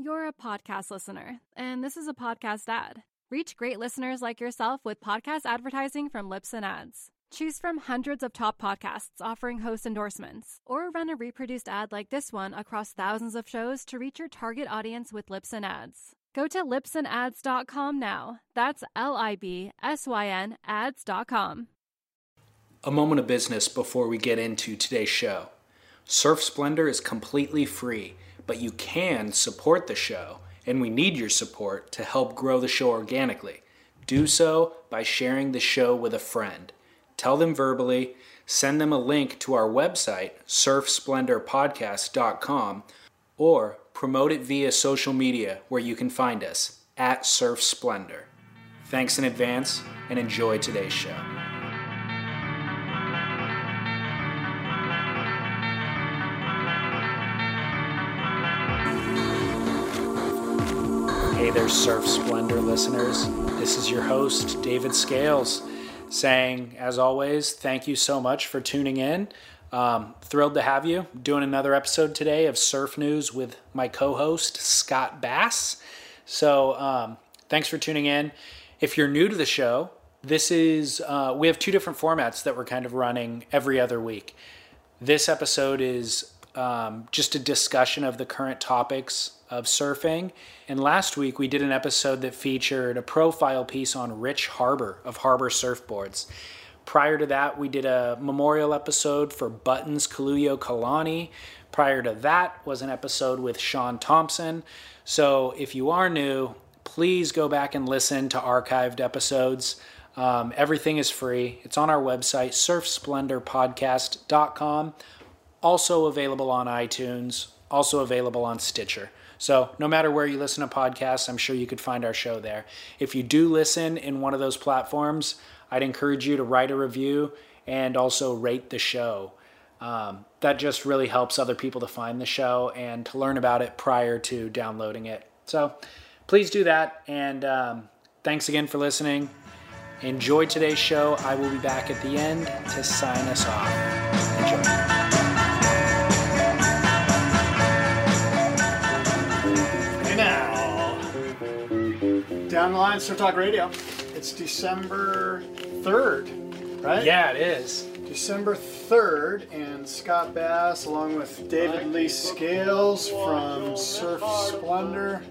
You're a podcast listener, and this is a podcast ad. Reach great listeners like yourself with podcast advertising from Libsyn Ads. Choose from hundreds of top podcasts offering host endorsements, or run a reproduced ad like this one across thousands of shows to reach your target audience with Libsyn Ads. Go to libsynads.com now. That's L I B S Y N ads.com. A moment of business before we get into today's show. Surf Splendor is completely free, but you can support the show, and we need your support to help grow the show organically. Do so by sharing the show with a friend tell them verbally, send them a link to our website, surfsplendorpodcast.com, or promote it via social media where you can find us at Surf Splendor. Thanks in advance and enjoy today's show. Hey there, Surf Splendor listeners. This is your host, David Scales saying, as always, thank you so much for tuning in. Um, thrilled to have you doing another episode today of Surf News with my co host, Scott Bass. So, um, thanks for tuning in. If you're new to the show, this is, uh, we have two different formats that we're kind of running every other week. This episode is um, just a discussion of the current topics of surfing. And last week we did an episode that featured a profile piece on Rich Harbor of Harbor Surfboards. Prior to that, we did a memorial episode for Buttons Kaluhiokalani. Prior to that was an episode with Sean Thompson. So if you are new, please go back and listen to archived episodes. Um, everything is free. It's on our website, surfsplendorpodcast.com. Also available on iTunes, also available on Stitcher. So, no matter where you listen to podcasts, I'm sure you could find our show there. If you do listen in one of those platforms, I'd encourage you to write a review and also rate the show. Um, that just really helps other people to find the show and to learn about it prior to downloading it. So, please do that. And um, thanks again for listening. Enjoy today's show. I will be back at the end to sign us off. Down the line, Surf Talk Radio. It's December 3rd, right? Yeah, it is. December 3rd, and Scott Bass, along with David Lee Scales from Surf Splendor.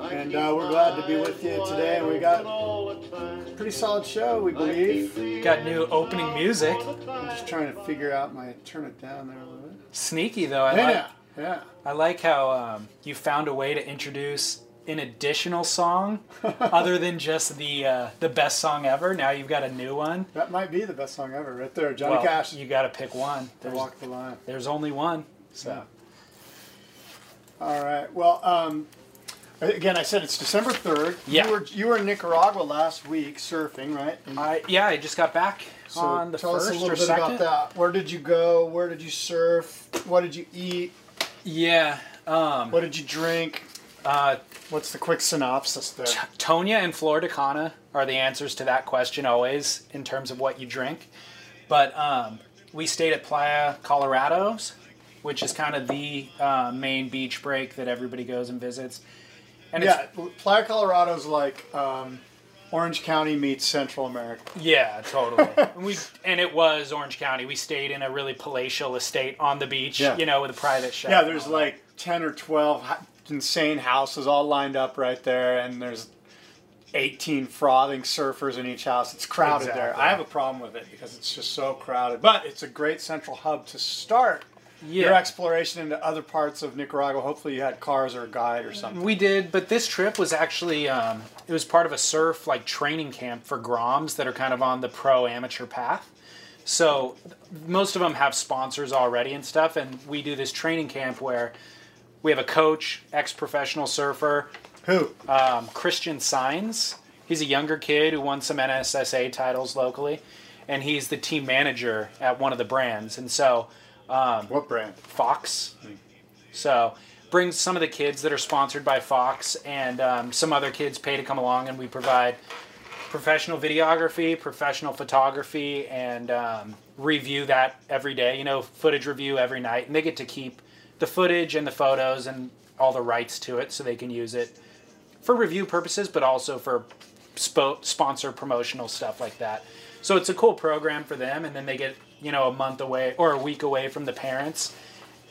And uh, we're glad to be with you today. We got a pretty solid show, we believe. Got new opening music. I'm just trying to figure out my turn it down there a little bit. Sneaky though. I Yeah, like. yeah. I like how um, you found a way to introduce an additional song other than just the uh, the best song ever. Now you've got a new one. That might be the best song ever, right there. Johnny Well, Cash. You got to pick one. to There's, walk the line. there's only one. So Yeah. All right. Well, um, again, I said it's December third. Yeah. You were you were in Nicaragua last week surfing, right? And I yeah, I just got back so on the tell first us a little bit second. about that. Where did you go? Where did you surf? What did you eat? Yeah. Um, What did you drink? Uh, What's the quick synopsis there? T- Toña and Flor de Cana are the answers to that question always in terms of what you drink. But um, we stayed at Playa Colorado's, which is kind of the uh, main beach break that everybody goes and visits. And Yeah, it's, Playa Colorado's like um, Orange County meets Central America. yeah, totally. and we and it was Orange County. We stayed in a really palatial estate on the beach, Yeah. you know, with a private chef. Yeah, there's like ten or twelve insane houses all lined up right there, and there's 18 frothing surfers in each house. It's crowded there. I have a problem with it because it's just so crowded. But it's a great central hub to start your exploration into other parts of Nicaragua. Hopefully, you had cars or a guide or something. We did, but this trip was actually um, it was part of a surf like training camp for Groms that are kind of on the pro amateur path. So most of them have sponsors already and stuff, and we do this training camp where we have a coach, ex professional surfer, Who? um, Christian Signs. He's a younger kid who won some NSSA titles locally, and he's the team manager at one of the brands. And so What brand? Fox. So brings some of the kids that are sponsored by Fox, and um, some other kids pay to come along, and we provide professional videography, professional photography, and um, review that every day. You know, footage review every night, and they get to keep the footage and the photos, and all the rights to it so they can use it for review purposes, but also for spo- sponsor promotional stuff like that. So it's a cool program for them, and then they get you know a month away or a week away from the parents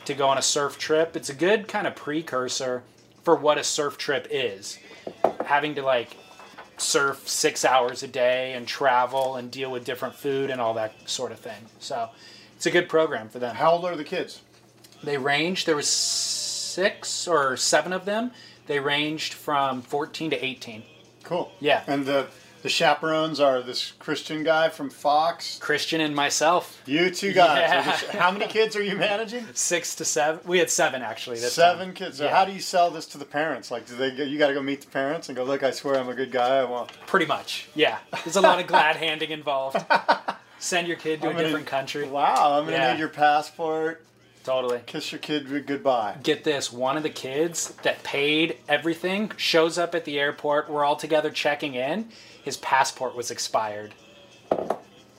to go on a surf trip. It's a good kind of precursor for what a surf trip is. Having to like surf six hours a day and travel and deal with different food and all that sort of thing. So it's a good program for them. How old are the kids? They ranged. There was six or seven of them. They ranged from 14 to 18. Cool. Yeah. And the the chaperones are this Christian guy from Fox. Christian and myself, You two guys. Yeah. How many kids are you managing? six to seven. We had seven actually. Seven time. kids. So Yeah. how do you sell this to the parents? Like, do they? Go, you got to go meet the parents and go, look, I swear I'm a good guy. I want. Pretty much. Yeah. There's a lot of glad handing involved. Send your kid to I'm a different country. Wow, I'm gonna Yeah. need your passport. Totally. Kiss your kid goodbye. Get this one of the kids that paid everything shows up at the airport. We're all together checking in. His passport was expired.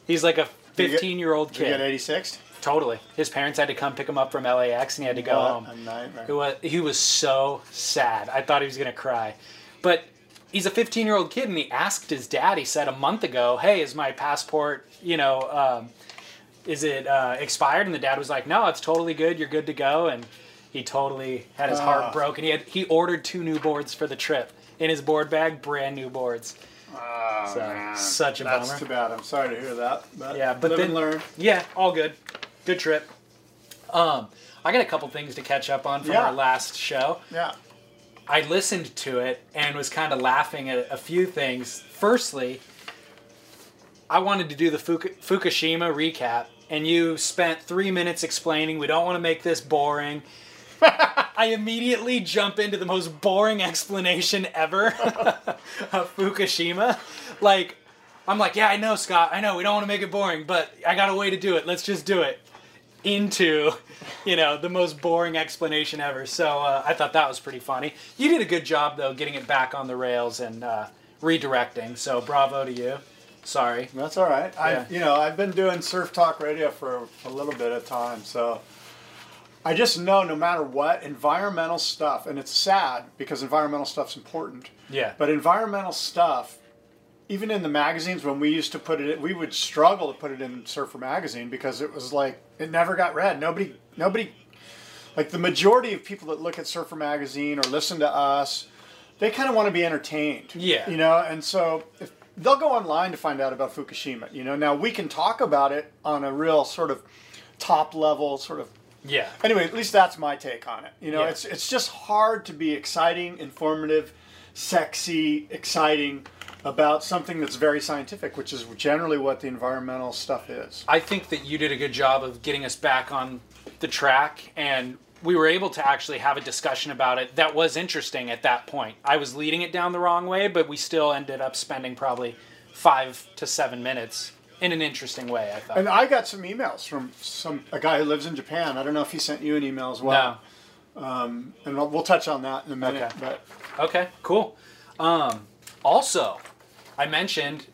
He's like a Did you get- 15 year old Did you get 86? Totally. His parents had to come pick him up from LAX and he had to go What home. a nightmare. It was, he was so sad. I thought he was going to cry. But he's a 15 year old kid and he asked his dad, he said a month ago, hey, is my passport, you know, um, is it uh, expired? And the dad was like, no, it's totally good. You're good to go. And he totally had his heart broken. He had he ordered two new boards for the trip in his board bag, brand new boards. Oh, So, man. such a That's bummer. too bad. I'm sorry to hear that. But Yeah, but then learn. Yeah, all good. Good trip. Um, I got a couple things to catch up on from Yeah. our last show. Yeah. I listened to it and was kind of laughing at a few things. Firstly, I wanted to do the Fuku- Fukushima recap, and you spent three minutes explaining we don't want to make this boring. I immediately jump into the most boring explanation ever of Fukushima. Like, I'm like, yeah, I know, Scott. I know we don't want to make it boring, but I got a way to do it. Let's just do it. Into, you know, the most boring explanation ever. So uh, I thought that was pretty funny. You did a good job though, getting it back on the rails and uh, redirecting. So bravo to you. Sorry. That's all right. Yeah. I, you know, I've been doing surf talk radio for a little bit of time, so I just know no matter what, environmental stuff, and it's sad because environmental stuff's important. Yeah. But environmental stuff, even in the magazines when we used to put it, we would struggle to put it in Surfer magazine because it was like it never got read. Nobody, nobody, like the majority of people that look at Surfer magazine or listen to us, they kind of want to be entertained. Yeah. You know, and so if they'll go online to find out about Fukushima. You know, now we can talk about it on a real sort of top level sort of Yeah. anyway, at least that's my take on it. You know, Yeah. it's it's just hard to be exciting, informative, sexy, exciting about something that's very scientific, which is generally what the environmental stuff is. I think that you did a good job of getting us back on the track and we were able to actually have a discussion about it that was interesting at that point. I was leading it down the wrong way, but we still ended up spending probably five to seven minutes in an interesting way, I thought. And I got some emails from some a guy who lives in Japan. I don't know if he sent you an email as well. And we'll we'll touch on that in a minute. Okay. But Okay, cool. Um, also, I mentioned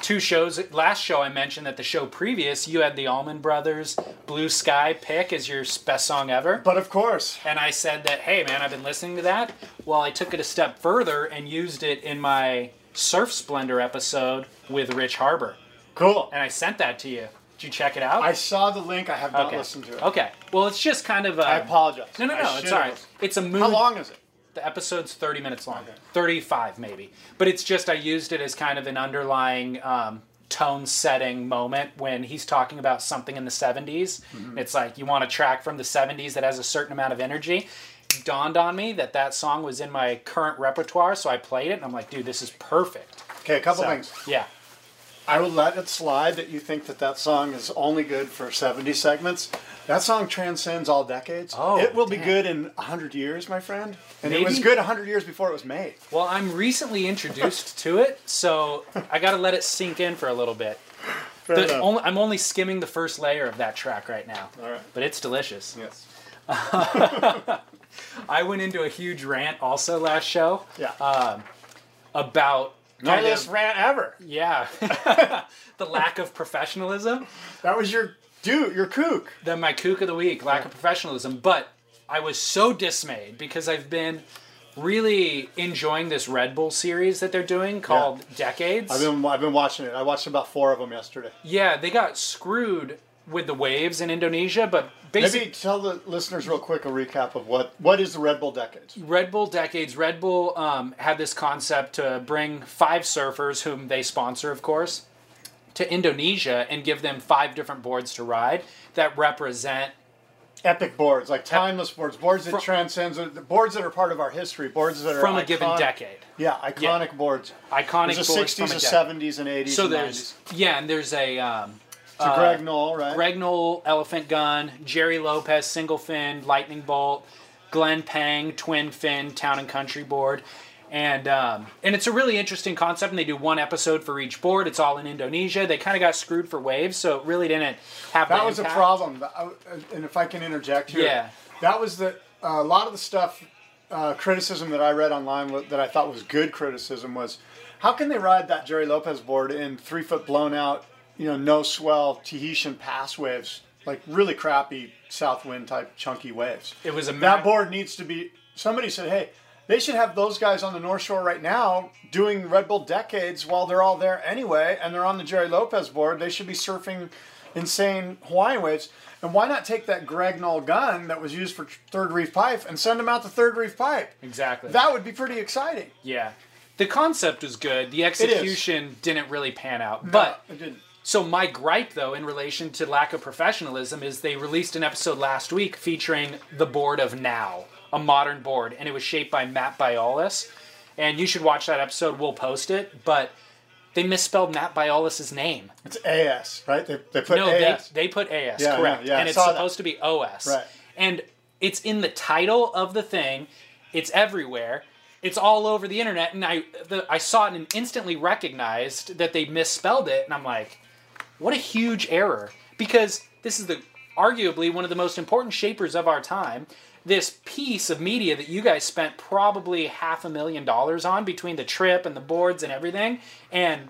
two shows. Last show, I mentioned that the show previous, you had the Allman Brothers Blue Sky pick as your best song ever. but of course, And I said that, hey man, I've been listening to that. Well, I took it a step further and used it in my Surf Splendor episode with Rich Harbor. cool. And I sent that to you. Did you check it out? I saw the link. I have not okay. listened to it. Okay. Well, it's just kind of a. I um, apologize. No, no, I no. It's all right. It's a mood. How long is it? The episode's 30 minutes long. Okay. 35 maybe. But it's just I used it as kind of an underlying um, tone setting moment when he's talking about something in the 70s. Mm-hmm. It's like you want a track from the 70s that has a certain amount of energy. It dawned on me that that song was in my current repertoire, so I played it and I'm like, dude, this is perfect. Okay, a couple So, things. Yeah. I will let it slide that you think that that song is only good for 70 segments. That song transcends all decades. Oh, it will be good in 100 years, my friend. And it was Maybe. good 100 years before it was made. Well, I'm recently introduced to it, so I got to let it sink in for a little bit. The only, I'm only skimming the first layer of that track right now. All right. But it's delicious. Yes. I went into a huge rant also last show Yeah. Um, about kind Gnarliest of, rant ever. yeah, the lack of professionalism. That was your dude, your kook. Then my kook of the week, lack of professionalism. But I was so dismayed because I've been really enjoying this Red Bull series that they're doing called Decades. I've been I've been watching it. I watched about four of them yesterday. yeah, they got screwed with the waves in Indonesia, but Maybe basically tell the listeners real quick a recap of what what is the Red Bull Decades. Red Bull Decades, Red Bull um, had this concept to bring five surfers, whom they sponsor, of course, to Indonesia and give them five different boards to ride that represent Epic boards, like timeless boards, boards that From- transcends the boards that are part of our history, boards that are from a given decade. Yeah, iconic boards. Iconic There's a boards from '60s, a a '70s, and '80s. So and there's 90s. yeah, and there's a um, to Greg Noll, right? Greg Noll, Elephant Gun, Gerry Lopez, Single Fin, Lightning Bolt, Glenn Pang, Twin Fin, Town and Country Board. And um, and it's a really interesting concept, and they do one episode for each board. It's all in Indonesia. They kind of got screwed for waves, so it really didn't have That was a problem. And if I can interject here, Yeah. that was the a lot of the stuff uh, criticism that I read online that I thought was good criticism was how can they ride that Gerry Lopez board in three foot blown out, you know, no swell Tahitian pass waves, like really crappy south wind type chunky waves. It was a that board needs to be. Somebody said, hey. They should have those guys on the North Shore right now doing Red Bull decades while they're all there anyway, and they're on the Gerry Lopez board. They should be surfing insane Hawaiian waves. And why not take that Greg Noll gun that was used for third reef pipe and send them out to third reef pipe? Exactly. That would be pretty exciting. yeah. The concept was good. The execution didn't really pan out. But it didn't. So my gripe, though, in relation to lack of professionalism, is they released an episode last week featuring the board of Now, a modern board, and it was shaped by Matt Biolos. And you should watch that episode. We'll post it, but they misspelled Matt Biolos's name. It's AS, right? They, they put No, they, AS. they put AS, Yeah, correct, yeah, yeah, and it's saw that. supposed to be OS. Right. And it's in the title of the thing. It's everywhere. It's all over the internet, and I the, I saw it and instantly recognized that they misspelled it, and I'm like, what a huge error! Because this is the arguably one of the most important shapers of our time. This piece of media that you guys spent probably half a million dollars on between the trip and the boards and everything, and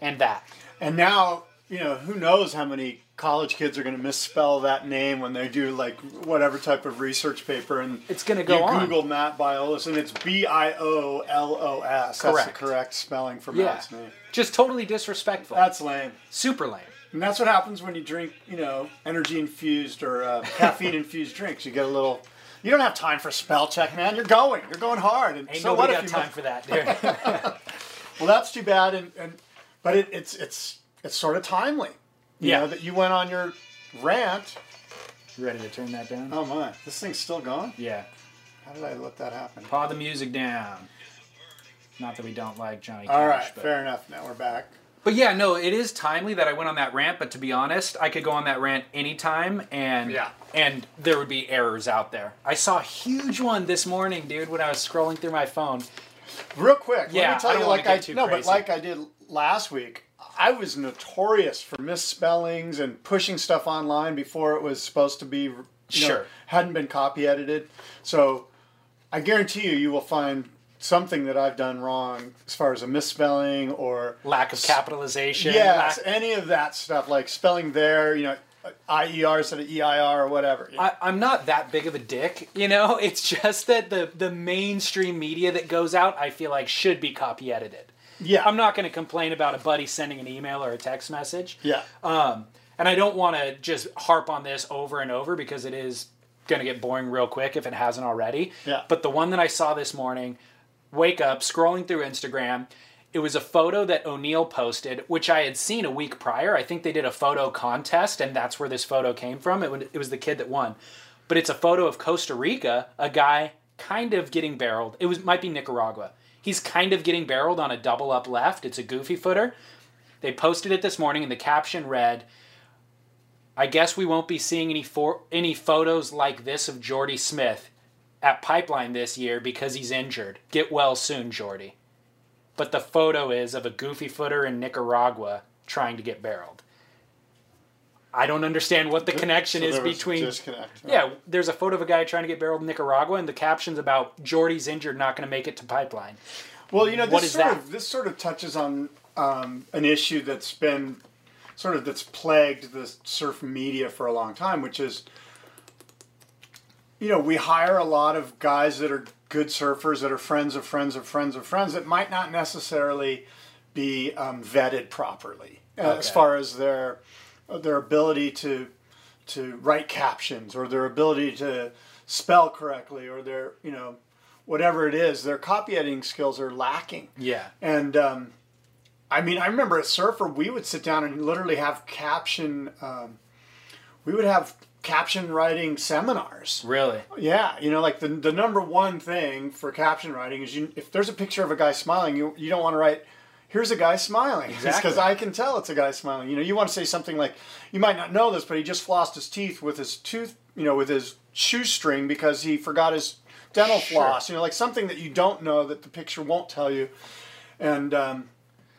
and that. And now, you know, who knows how many college kids are going to misspell that name when they do like whatever type of research paper and It's gonna go you on. Google Matt Biolos and it's B I O L O S. That's the Correct. correct spelling for Yeah. Matt's name. Just totally disrespectful. That's lame. Super lame. And that's what happens when you drink, you know, energy infused or uh, caffeine infused drinks. You get a little. You don't have time for spell check, man. You're going. You're going hard. And Ain't so what nobody if got you? time for that, dude. Well, that's too bad. And, and but it, it's it's it's sort of timely. You Yeah. know that you went on your rant. you ready to turn that down? Oh my, this thing's still going. Yeah. How did I let that happen? Paw the music down. Not that we don't like Johnny Cash, All right, but fair enough. Now we're back. But yeah, no, it is timely that I went on that rant. But to be honest, I could go on that rant anytime, and Yeah. and there would be errors out there. I saw a huge one this morning, dude, when I was scrolling through my phone. Real quick, Yeah, let me tell I you, don't wanna like get I too no, crazy. but like I did last week, I was notorious for misspellings and pushing stuff online before it was supposed to be, you know, Sure. hadn't been copy edited. So I guarantee you, you will find something that I've done wrong as far as a misspelling or Lack of capitalization. yes, lack- any of that stuff like spelling there, you know, IER instead of EIR or whatever. I, I'm not that big of a dick, you know. It's just that the the mainstream media that goes out, I feel like should be copy edited. Yeah, I'm not going to complain about a buddy sending an email or a text message. yeah. Um, and I don't want to just harp on this over and over because it is going to get boring real quick if it hasn't already. Yeah. But the one that I saw this morning, wake up, scrolling through Instagram, it was a photo that O'Neill posted, which I had seen a week prior. I think they did a photo contest, and that's where this photo came from. It, it was the kid that won. But it's a photo of Costa Rica, a guy kind of getting barreled. It was might be Nicaragua. He's kind of getting barreled on a double up left. It's a goofy footer. They posted it this morning, and the caption read, I guess we won't be seeing any for, any photos like this of Jordy Smith at Pipeline this year because he's injured. Get well soon, Jordy. But the photo is of a goofy footer in Nicaragua trying to get barreled. I don't understand what the connection So is there was a between. disconnect. Yeah, there's a photo of a guy trying to get barreled in Nicaragua, and the caption's about Jordy's injured, not going to make it to Pipeline. Well, you know, this What sort that? of this sort of touches on um, an issue that's been sort of that's plagued the surf media for a long time, which is you know, we hire a lot of guys that are good surfers that are friends of friends of friends of friends that might not necessarily be um, vetted properly uh, as far as their their ability to to write captions or their ability to spell correctly or their you know whatever it is their copy editing skills are lacking Yeah. and um, I mean, I remember at Surfer, we would sit down and literally have caption, um, we would have caption writing seminars. Really? Yeah, you know, like the, the number one thing for caption writing is you, if there's a picture of a guy smiling, you, you don't want to write, here's a guy smiling. Exactly. Because I can tell it's a guy smiling. You know, you want to say something like, you might not know this, but he just flossed his teeth with his tooth, you know, with his shoestring because he forgot his dental Sure. floss. You know, like something that you don't know that the picture won't tell you. And, um,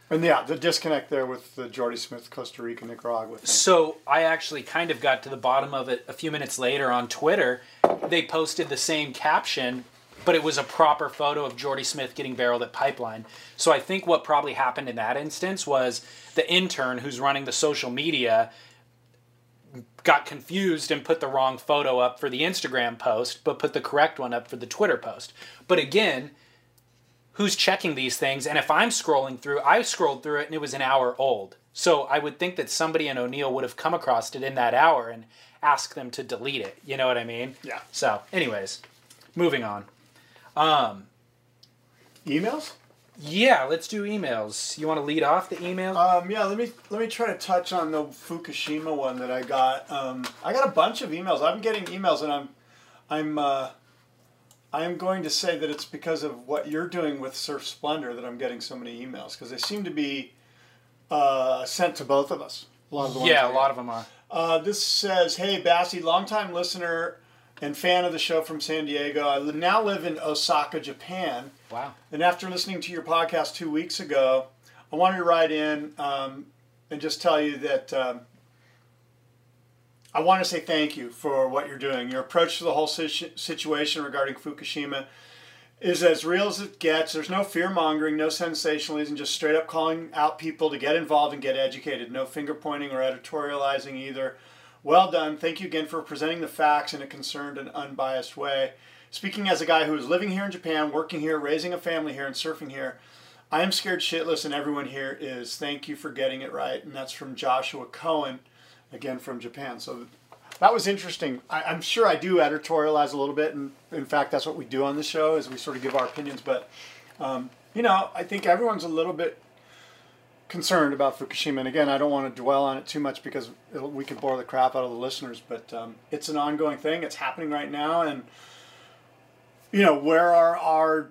and yeah, the disconnect there with the Jordy Smith, Costa Rica, Nicaragua thing. So I actually kind of got to the bottom of it a few minutes later on Twitter. They posted the same caption, but it was a proper photo of Jordy Smith getting barreled at Pipeline. So I think what probably happened in that instance was the intern who's running the social media got confused and put the wrong photo up for the Instagram post, but put the correct one up for the Twitter post. But again, who's checking these things? And if I'm scrolling through, I scrolled through it and it was an hour old. So I would think that somebody in O'Neill would have come across it in that hour and asked them to delete it. You know what I mean? Yeah. So, anyways, moving on. Emails? Yeah, let's do emails. You want to lead off the email? Um, yeah, let me let me try to touch on the Fukushima one that I got. Um, I got a bunch of emails. I'm getting emails, and I'm I'm uh, I'm going to say that it's because of what you're doing with Surf Splendor that I'm getting so many emails because they seem to be uh, sent to both of us. A lot of the ones yeah, a lot of them are. uh, this says, "Hey, Bassy, longtime listener and fan of the show from San Diego. I now live in Osaka, Japan." Wow. And after listening to your podcast two weeks ago, I wanted to write in um, and just tell you that um, I want to say thank you for what you're doing. Your approach to the whole situ- situation regarding Fukushima is as real as it gets. There's no fear mongering, no sensationalism, just straight up calling out people to get involved and get educated. No finger pointing or editorializing either. Well done. Thank you again for presenting the facts in a concerned and unbiased way. Speaking as a guy who is living here in Japan, working here, raising a family here, and surfing here, I am scared shitless, and everyone here is. Thank you for getting it right. And that's from Joshua Cohen, again from Japan. So that was interesting. I, I'm sure I do editorialize a little bit, and in fact, that's what we do on the show is we sort of give our opinions. But um, you know, I think everyone's a little bit concerned about Fukushima. And again, I don't want to dwell on it too much because it'll, we could bore the crap out of the listeners. But um, it's an ongoing thing. It's happening right now, and you know, where are our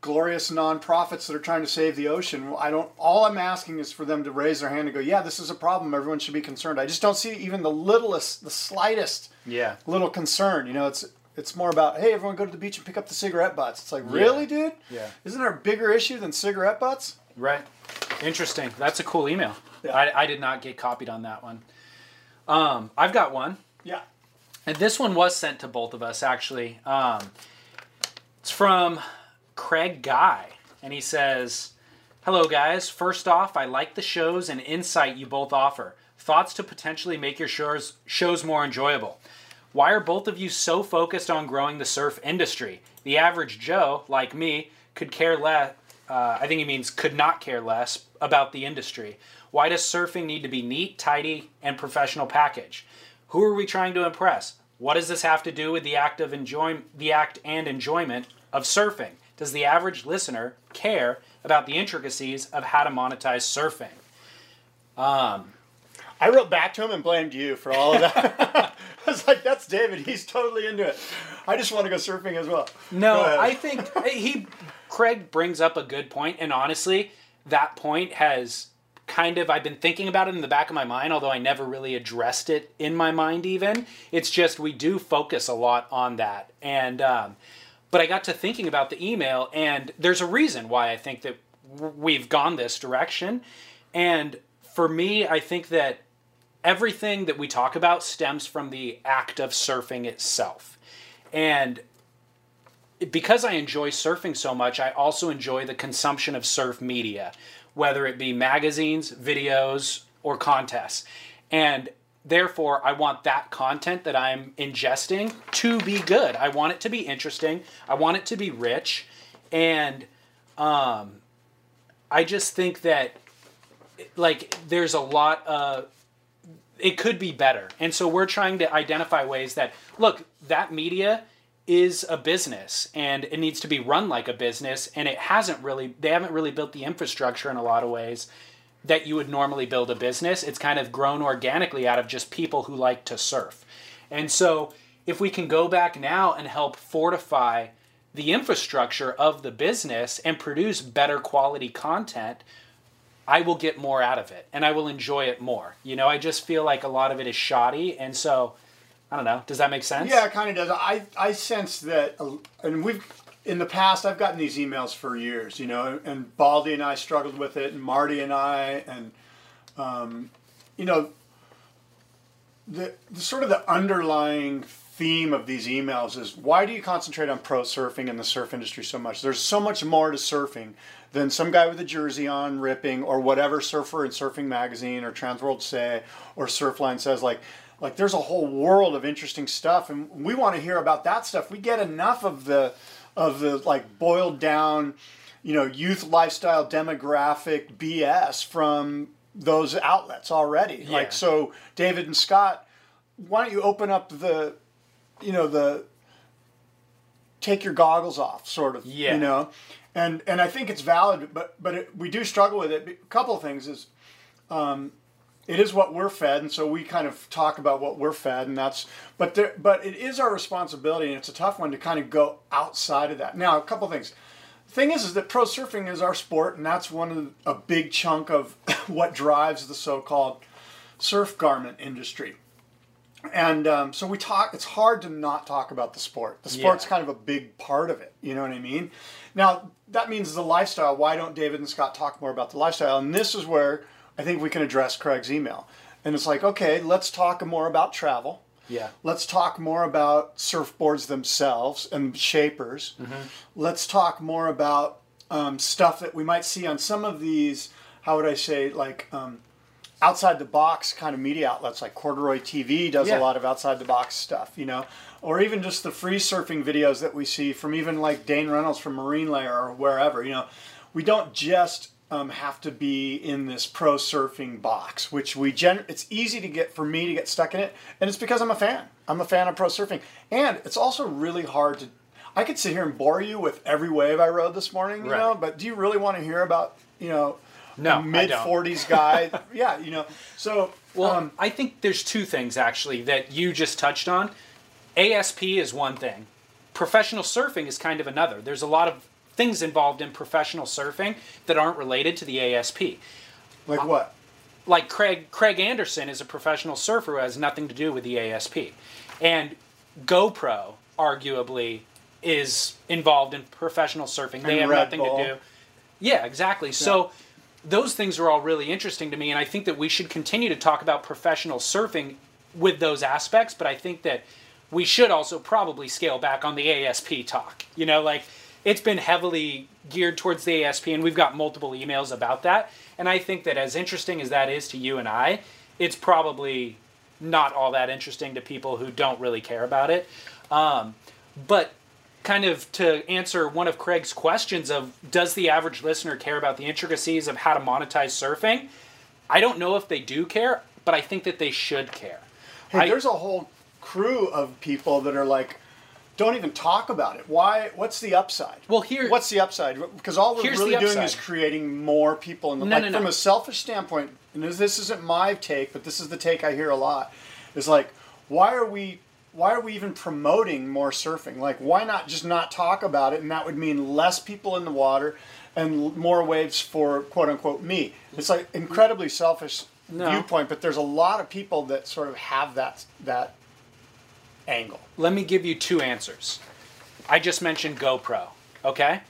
glorious nonprofits that are trying to save the ocean? I don't. All I'm asking is for them to raise their hand and go, "Yeah, this is a problem. Everyone should be concerned." I just don't see even the littlest, the slightest Yeah. little concern. You know, it's it's more about, "Hey, everyone, go to the beach and pick up the cigarette butts." It's like, really, dude? Yeah. Isn't there a bigger issue than cigarette butts? Right. Interesting. That's a cool email. Yeah. I, I did not get copied on that one. Um, I've got one. Yeah. And this one was sent to both of us, actually. Um, it's from Craig Guy. And he says, Hello, guys. First off, I like the shows and insight you both offer. Thoughts to potentially make your shows, shows more enjoyable. Why are both of you so focused on growing the surf industry? The average Joe, like me, could care less. Uh, I think he means could not care less about the industry. Why does surfing need to be neat, tidy, and professional package? Who are we trying to impress? What does this have to do with the act of enjoy the act and enjoyment of surfing? Does the average listener care about the intricacies of how to monetize surfing? Um, I wrote back to him and blamed you for all of that. I was like, "That's David. He's totally into it. I just want to go surfing as well." No, I think he Craig brings up a good point, and honestly, that point has kind of I've been thinking about it in the back of my mind, although I never really addressed it in my mind. Even. It's just we do focus a lot on that, and um, but I got to thinking about the email, and there's a reason why I think that we've gone this direction, and for me, I think that everything that we talk about stems from the act of surfing itself, and because I enjoy surfing so much, I also enjoy the consumption of surf media, whether it be magazines, videos, or contests. And therefore, I want that content that I'm ingesting to be good. I want it to be interesting. I want it to be rich, and um, I just think that like there's a lot of it could be better. And so we're trying to identify ways that look, that media is a business and it needs to be run like a business and it hasn't really they haven't really built the infrastructure in a lot of ways that you would normally build a business. It's kind of grown organically out of just people who like to surf. And so if we can go back now and help fortify the infrastructure of the business and produce better quality content, I will get more out of it and I will enjoy it more. You know, I just feel like a lot of it is shoddy. And so, I don't know. Does that make sense? Yeah, it kind of does. I, I sense that, uh, and we've, in the past, I've gotten these emails for years, you know, and Baldy and I struggled with it, and Marty and I, and, um, you know, the, the sort of the underlying theme of these emails is why do you concentrate on pro surfing and the surf industry so much? There's so much more to surfing than some guy with a jersey on ripping or whatever surfer in surfing magazine or transworld say or surfline says like like there's a whole world of interesting stuff and we want to hear about that stuff we get enough of the of the like boiled down you know youth lifestyle demographic bs from those outlets already Yeah. like so david and scott why don't you open up the you know the take your goggles off sort of Yeah. you know and and i think it's valid but but it, we do struggle with it a couple of things is um, it is what we're fed and so we kind of talk about what we're fed and that's but there, but it is our responsibility and it's a tough one to kind of go outside of that. Now a couple of things. Thing is is that pro surfing is our sport and that's one of the, a big chunk of what drives the so-called surf garment industry. And um, so we talk it's hard to not talk about the sport. The sport's Yeah. kind of a big part of it you know what i mean? Now that means the lifestyle. Why don't david and scott talk more about the lifestyle? And this is where i think we can address craig's email. And it's like okay let's talk more about travel. Yeah. let's talk more about surfboards themselves and shapers. Let's talk more about um, stuff that we might see on some of these how would i say like um, outside the box kind of media outlets like corduroy tv does Yeah. a lot of outside the box stuff you know? Or even just the free surfing videos that we see from even like dane reynolds from marine layer or wherever you know? We don't just um, have to be in this pro surfing box which we gen it's easy to get for me to get stuck in it and it's because i'm a fan i'm a fan of pro surfing and it's also really hard to i could sit here and bore you with every wave i rode this morning you Right. know but do you really want to hear about you know No, mid. 40s guy yeah you know so Well, um, I think there's two things actually that you just touched on. ASP is one thing. Professional surfing is kind of another. There's a lot of things involved in professional surfing that aren't related to the ASP. like uh, what Like Craig Craig Anderson is a professional surfer who has nothing to do with the ASP. And GoPro arguably is involved in professional surfing. They And have Red nothing Bull. to do. Yeah, exactly. So those things are all really interesting to me, and I think that we should continue to talk about professional surfing with those aspects. But I think that we should also probably scale back on the ASP talk. You know, like it's been heavily geared towards the ASP, and we've got multiple emails about that. And I think that as interesting as that is to you and I, it's probably not all that interesting to people who don't really care about it. Um, but kind of to answer one of Craig's questions of does the average listener care about the intricacies of how to monetize surfing? I don't know if they do care, but I think that they should care. Hey, I- there's a whole crew of people that are like, don't even talk about it. Why? What's the upside? Well, here- what's the upside? Because all we're really doing is creating more people. In the, No, like no, no. from a selfish standpoint, and this, isn't my take, but this is the take I hear a lot. Is like, why are we? Why are we even promoting more surfing? Like, why not just not talk about it? And that would mean less people in the water and l- more waves for quote unquote me. It's like incredibly selfish No. viewpoint, but there's a lot of people that sort of have that that angle. Let me give you two answers. I just mentioned GoPro, okay?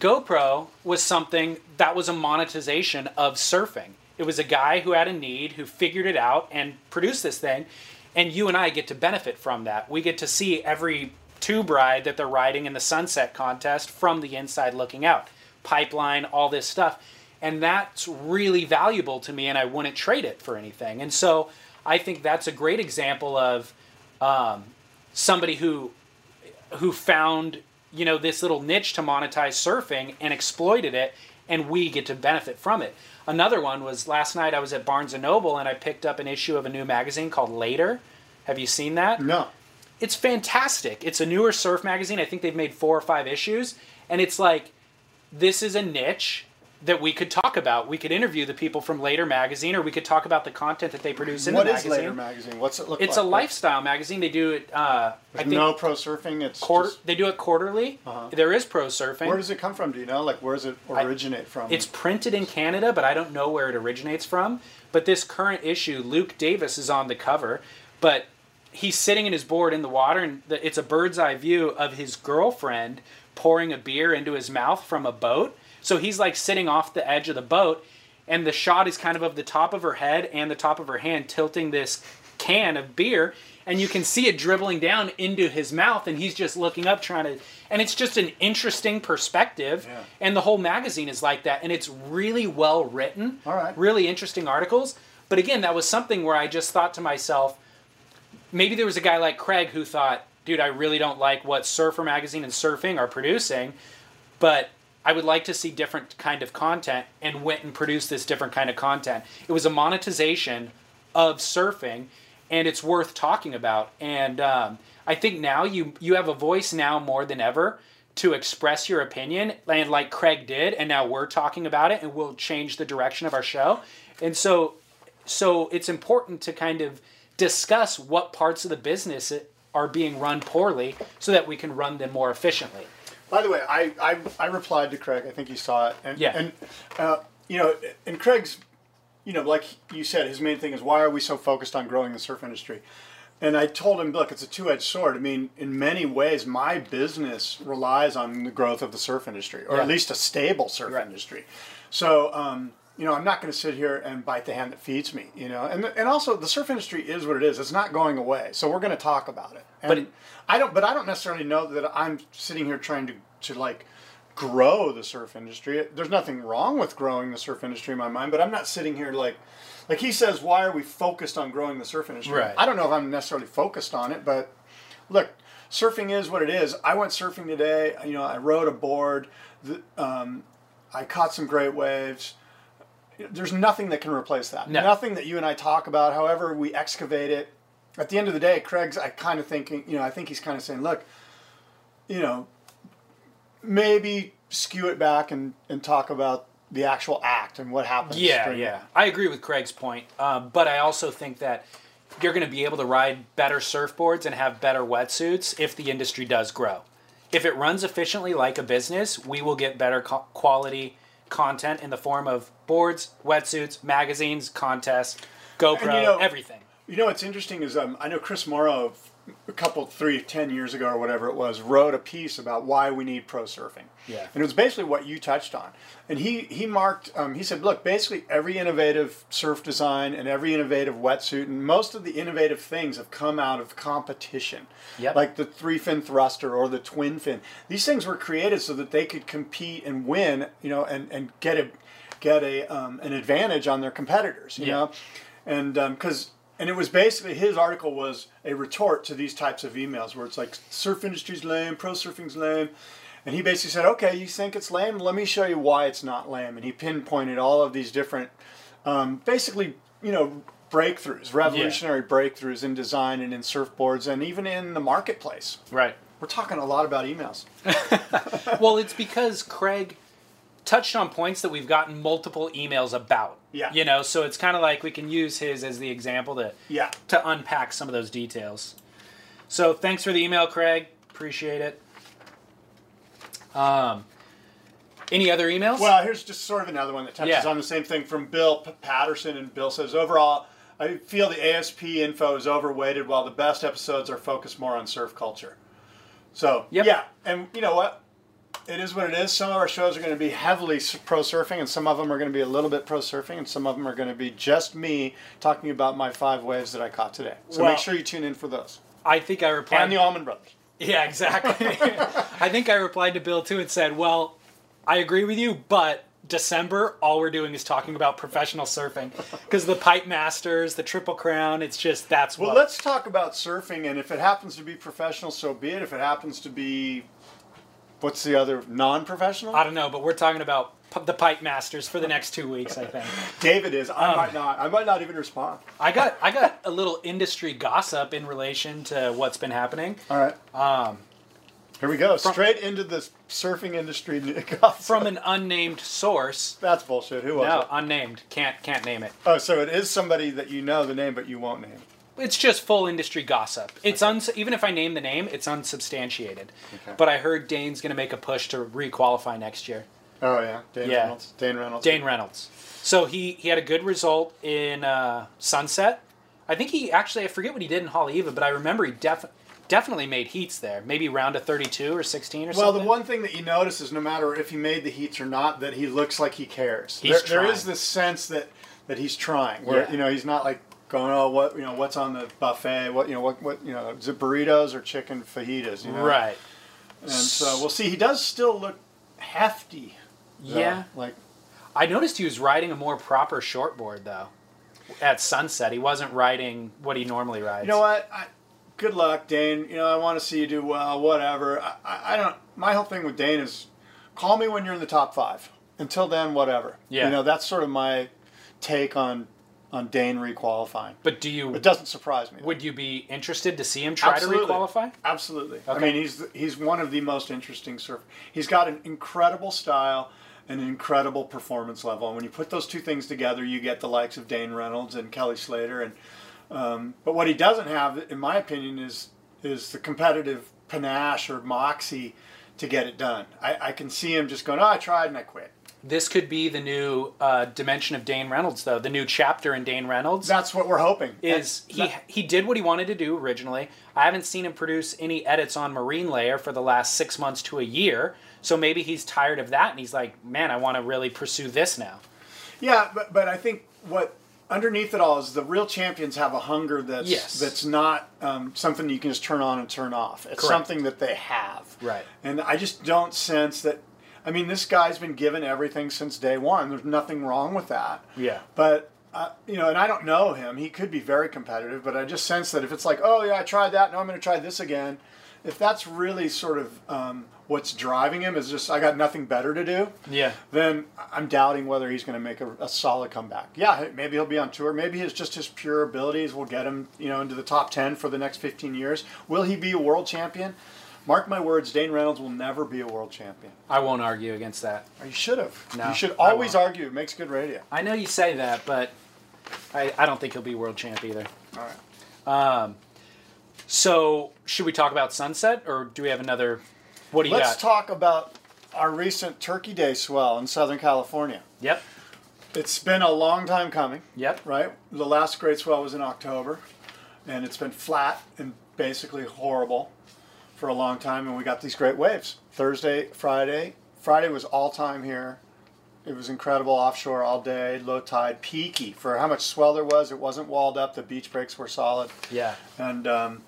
GoPro was something that was a monetization of surfing. It was a guy who had a need, who figured it out and produced this thing, and you and I get to benefit from that. We get to see every tube ride that they're riding in the sunset contest from the inside looking out. Pipeline, all this stuff. And that's really valuable to me, and I wouldn't trade it for anything. And so I think that's a great example of um, somebody who who found you know this little niche to monetize surfing and exploited it, and we get to benefit from it. Another one was last night. I was at Barnes and Noble and I picked up an issue of a new magazine called Later. Have you seen that? No. It's fantastic. It's a newer surf magazine. I think they've made four or five issues, and it's like this is a niche that we could talk about. We could interview the people from Later magazine, or we could talk about the content that they produce in What the is magazine. Later magazine? What's it look It's like? It's a lifestyle magazine. They do it. Uh, I think no pro surfing. It's quarter. just- They do it quarterly. Uh-huh. There is pro surfing. where does it come from? Do you know? Like, where does it originate from? It's printed in Canada, but I don't know where it originates from. But this current issue, Luke Davis is on the cover, but he's sitting in his board in the water, and the, it's a bird's eye view of his girlfriend pouring a beer into his mouth from a boat. So he's like sitting off the edge of the boat, and the shot is kind of of the top of her head and the top of her hand tilting this can of beer and you can see it dribbling down into his mouth and he's just looking up trying to and it's just an interesting perspective Yeah. and the whole magazine is like that and it's really well written All right. really interesting articles but again that was something where i just thought to myself maybe there was a guy like craig who thought dude i really don't like what surfer magazine and surfing are producing but I would like to see different kind of content and went and produced this different kind of content. It was a monetization of surfing, and it's worth talking about. And um, I think now you you have a voice now more than ever to express your opinion, and like Craig did, and now we're talking about it, and we'll change the direction of our show. And so, so it's important to kind of discuss what parts of the business are being run poorly, so that we can run them more efficiently. By the way, I, I, I replied to Craig. I think you saw it. And, Yeah. And, uh, you know, and Craig's, you know, like you said, his main thing is why are we so focused on growing the surf industry? And I told him, look, it's a two edged sword. I mean, in many ways, my business relies on the growth of the surf industry, or at least a stable surf Right. industry. So, um, you know, I'm not going to sit here and bite the hand that feeds me, you know. And, and also, the surf industry is what it is. It's not going away. So we're going to talk about it. And But it- I don't, but I don't necessarily know that I'm sitting here trying to, to like grow the surf industry. There's nothing wrong with growing the surf industry in my mind, but I'm not sitting here like, like he says, why are we focused on growing the surf industry? Right. I don't know if I'm necessarily focused on it, but look, surfing is what it is. I went surfing today. You know, I rode a board. The, um, I caught some great waves. There's nothing that can replace that. No. Nothing that you and I talk about. However, we excavate it. At the end of the day, Craig's. I kind of thinking. You know, I think he's kind of saying, look, you know, maybe skew it back and and talk about the actual act and what happens. Yeah, yeah. I agree with Craig's point, um, but I also think that you're going to be able to ride better surfboards and have better wetsuits if the industry does grow. If it runs efficiently like a business, we will get better co- quality content in the form of boards, wetsuits, magazines, contests, GoPro, And you know- everything. You know what's interesting is um, I know Chris Mauro a couple three ten years ago or whatever it was wrote a piece about why we need pro surfing. Yeah. And it was basically what you touched on. And he he marked um, he said, look, basically every innovative surf design and every innovative wetsuit and most of the innovative things have come out of competition. Yep. Like the three fin thruster or the twin fin. These things were created so that they could compete and win, you know, and, and get a get a um, an advantage on their competitors, you Yeah. know, and because and it was basically his article was a retort to these types of emails where it's like surf industry's lame, pro surfing's lame, and he basically said, okay, you think it's lame? Let me show you why it's not lame, and he pinpointed all of these different, um, basically, you know. Breakthroughs, revolutionary breakthroughs in design and in surfboards and even in the marketplace. Right. We're talking a lot about emails. well, it's because Craig touched on points that we've gotten multiple emails about. Yeah. You know, so it's kind of like we can use his as the example to Yeah. to unpack some of those details. So thanks for the email, Craig. Appreciate it. Um, any other emails? Well, here's just sort of another one that touches Yeah. on the same thing from Bill P- Patterson. And Bill says, overall, I feel the ASP info is overweighted while the best episodes are focused more on surf culture. So, Yep. yeah. And you know what? It is what it is. Some of our shows are going to be heavily pro surfing, and some of them are going to be a little bit pro surfing, and some of them are going to be just me talking about my five waves that I caught today. So Well- make sure you tune in for those. I think I replied. And the Allman Brothers. yeah, exactly. I think I replied to Bill too and said, "Well, I agree with you, but December, all we're doing is talking about professional surfing because the Pipe Masters, the Triple Crown. It's just that's Well, what. let's talk about surfing, and if it happens to be professional, so be it. If it happens to be, what's the other non-professional? I don't know, but we're talking about p- the Pipe Masters for the next two weeks. I think. David is. I Um, might not. I might not even respond. I got I got a little industry gossip in relation to what's been happening. All right. Um, Here we go. Straight into the surfing industry. gossip. from an unnamed source. That's bullshit. Who was No, it? unnamed. Can't can't name it. Oh, so it is somebody that you know the name, but you won't name. It's just full industry gossip. It's uns- even if I name the name, it's unsubstantiated. Okay. But I heard Dane's going to make a push to requalify next year. Oh yeah, Dane Yeah. Reynolds. Dane Reynolds. Dane Reynolds. So he he had a good result in uh, Sunset. I think he actually I forget what he did in Haleiwa, but I remember he def- definitely made heats there. Maybe round of thirty two or sixteen or Well, something. Well, the one thing that you notice is no matter if he made the heats or not, that he looks like he cares. He's there, there is this sense that that he's trying. Where Yeah. you know he's not like going, oh, what you know, what's on the buffet? What you know, what what you know, is it burritos or chicken fajitas? You know? right. And so we'll see. He does still look hefty. though. Yeah. Like I noticed he was riding a more proper shortboard though. At Sunset, he wasn't riding what he normally rides. you know what? I, good luck, Dane. You know I want to see you do well. Whatever. I, I, I don't. My whole thing with Dane is, call me when you're in the top five. Until then, whatever. Yeah. You know that's sort of my take on on Dane requalifying. But do you It doesn't surprise me. would you be interested to see him try Absolutely. to requalify? Absolutely. I mean, he's he's one of the most interesting surfers. He's got an incredible style and an incredible performance level. And when you put those two things together, you get the likes of Dane Reynolds and Kelly Slater. And um, but what he doesn't have, in my opinion, is is the competitive panache or moxie to get it done. I, I can see him just going, "Oh, I tried and I quit." This could be the new uh, dimension of Dane Reynolds, though. The new chapter in Dane Reynolds That's what we're hoping. is he That- he did what he wanted to do originally. I haven't seen him produce any edits on Marine Layer for the last six months to a year. So maybe he's tired of that and he's like, man, I want to really pursue this now. Yeah, but but I think what underneath it all is the real champions have a hunger that's Yes. that's not um, something you can just turn on and turn off. It's Correct. something that they have. Right. And I just don't sense that. I mean, this guy's been given everything since day one. There's nothing wrong with that. Yeah. But uh, you know, and I don't know him. He could be very competitive, but I just sense that if it's like, oh yeah, I tried that, now I'm going to try this again. If that's really sort of um, what's driving him, is just I got nothing better to do Yeah. then I'm doubting whether he's going to make a, a solid comeback. Yeah, maybe he'll be on tour. Maybe his just his pure abilities will get him, you know, into the top ten for the next 15 years. Will he be a world champion? Mark my words, Dane Reynolds will never be a world champion. I won't argue against that. You should have. No, you should always argue. It makes good radio. I know you say that, but I, I don't think he'll be world champ either. All right. Um, so should we talk about Sunset or do we have another? What do you got? Let's got? talk about our recent Turkey Day swell in Southern California. Yep. It's been a long time coming. Yep. right? The last great swell was in October, and it's been flat and basically horrible for a long time. And we got these great waves. Thursday, Friday. Friday was all time here. It was incredible offshore all day, low tide, peaky for how much swell there was. It wasn't walled up. The beach breaks were solid, Yeah. and um,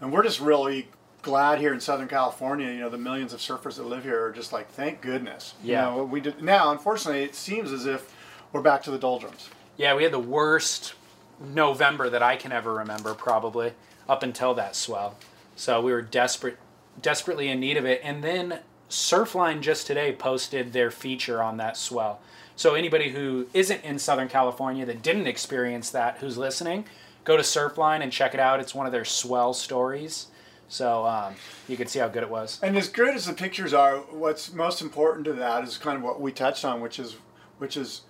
and we're just really glad here in Southern California. You know, the millions of surfers that live here are just like, thank goodness. Yeah. You know, we did now. Unfortunately, it seems as if we're back to the doldrums. Yeah, we had the worst November that I can ever remember, probably up until that swell. So we were desperate, desperately in need of it. And then Surfline just today posted their feature on that swell. So anybody who isn't in Southern California that didn't experience that, who's listening, go to Surfline and check it out. It's one of their swell stories. So um, you can see how good it was. And as good as the pictures are, what's most important to that is kind of what we touched on, which is which is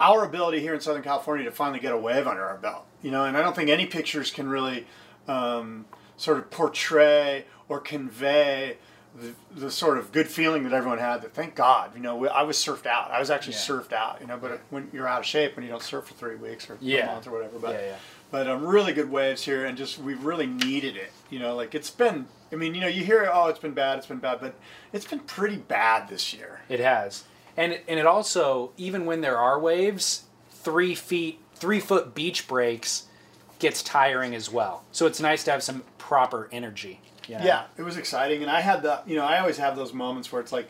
our ability here in Southern California to finally get a wave under our belt. You know, and I don't think any pictures can really um, sort of portray or convey the, the sort of good feeling that everyone had. That thank God, you know, I was surfed out. I was actually Yeah. surfed out. You know, but when you're out of shape when you don't surf for three weeks or Yeah. a month or whatever, but Yeah, yeah. but um, really good waves here, and just we really needed it. You know, like it's been. I mean, you know, you hear, oh, it's been bad, it's been bad, but it's been pretty bad this year. It has, and and it also even when there are waves, three feet, three foot beach breaks gets tiring as well. So it's nice to have some proper energy. you know? Yeah, it was exciting, and I had the, you know, I always have those moments where it's like,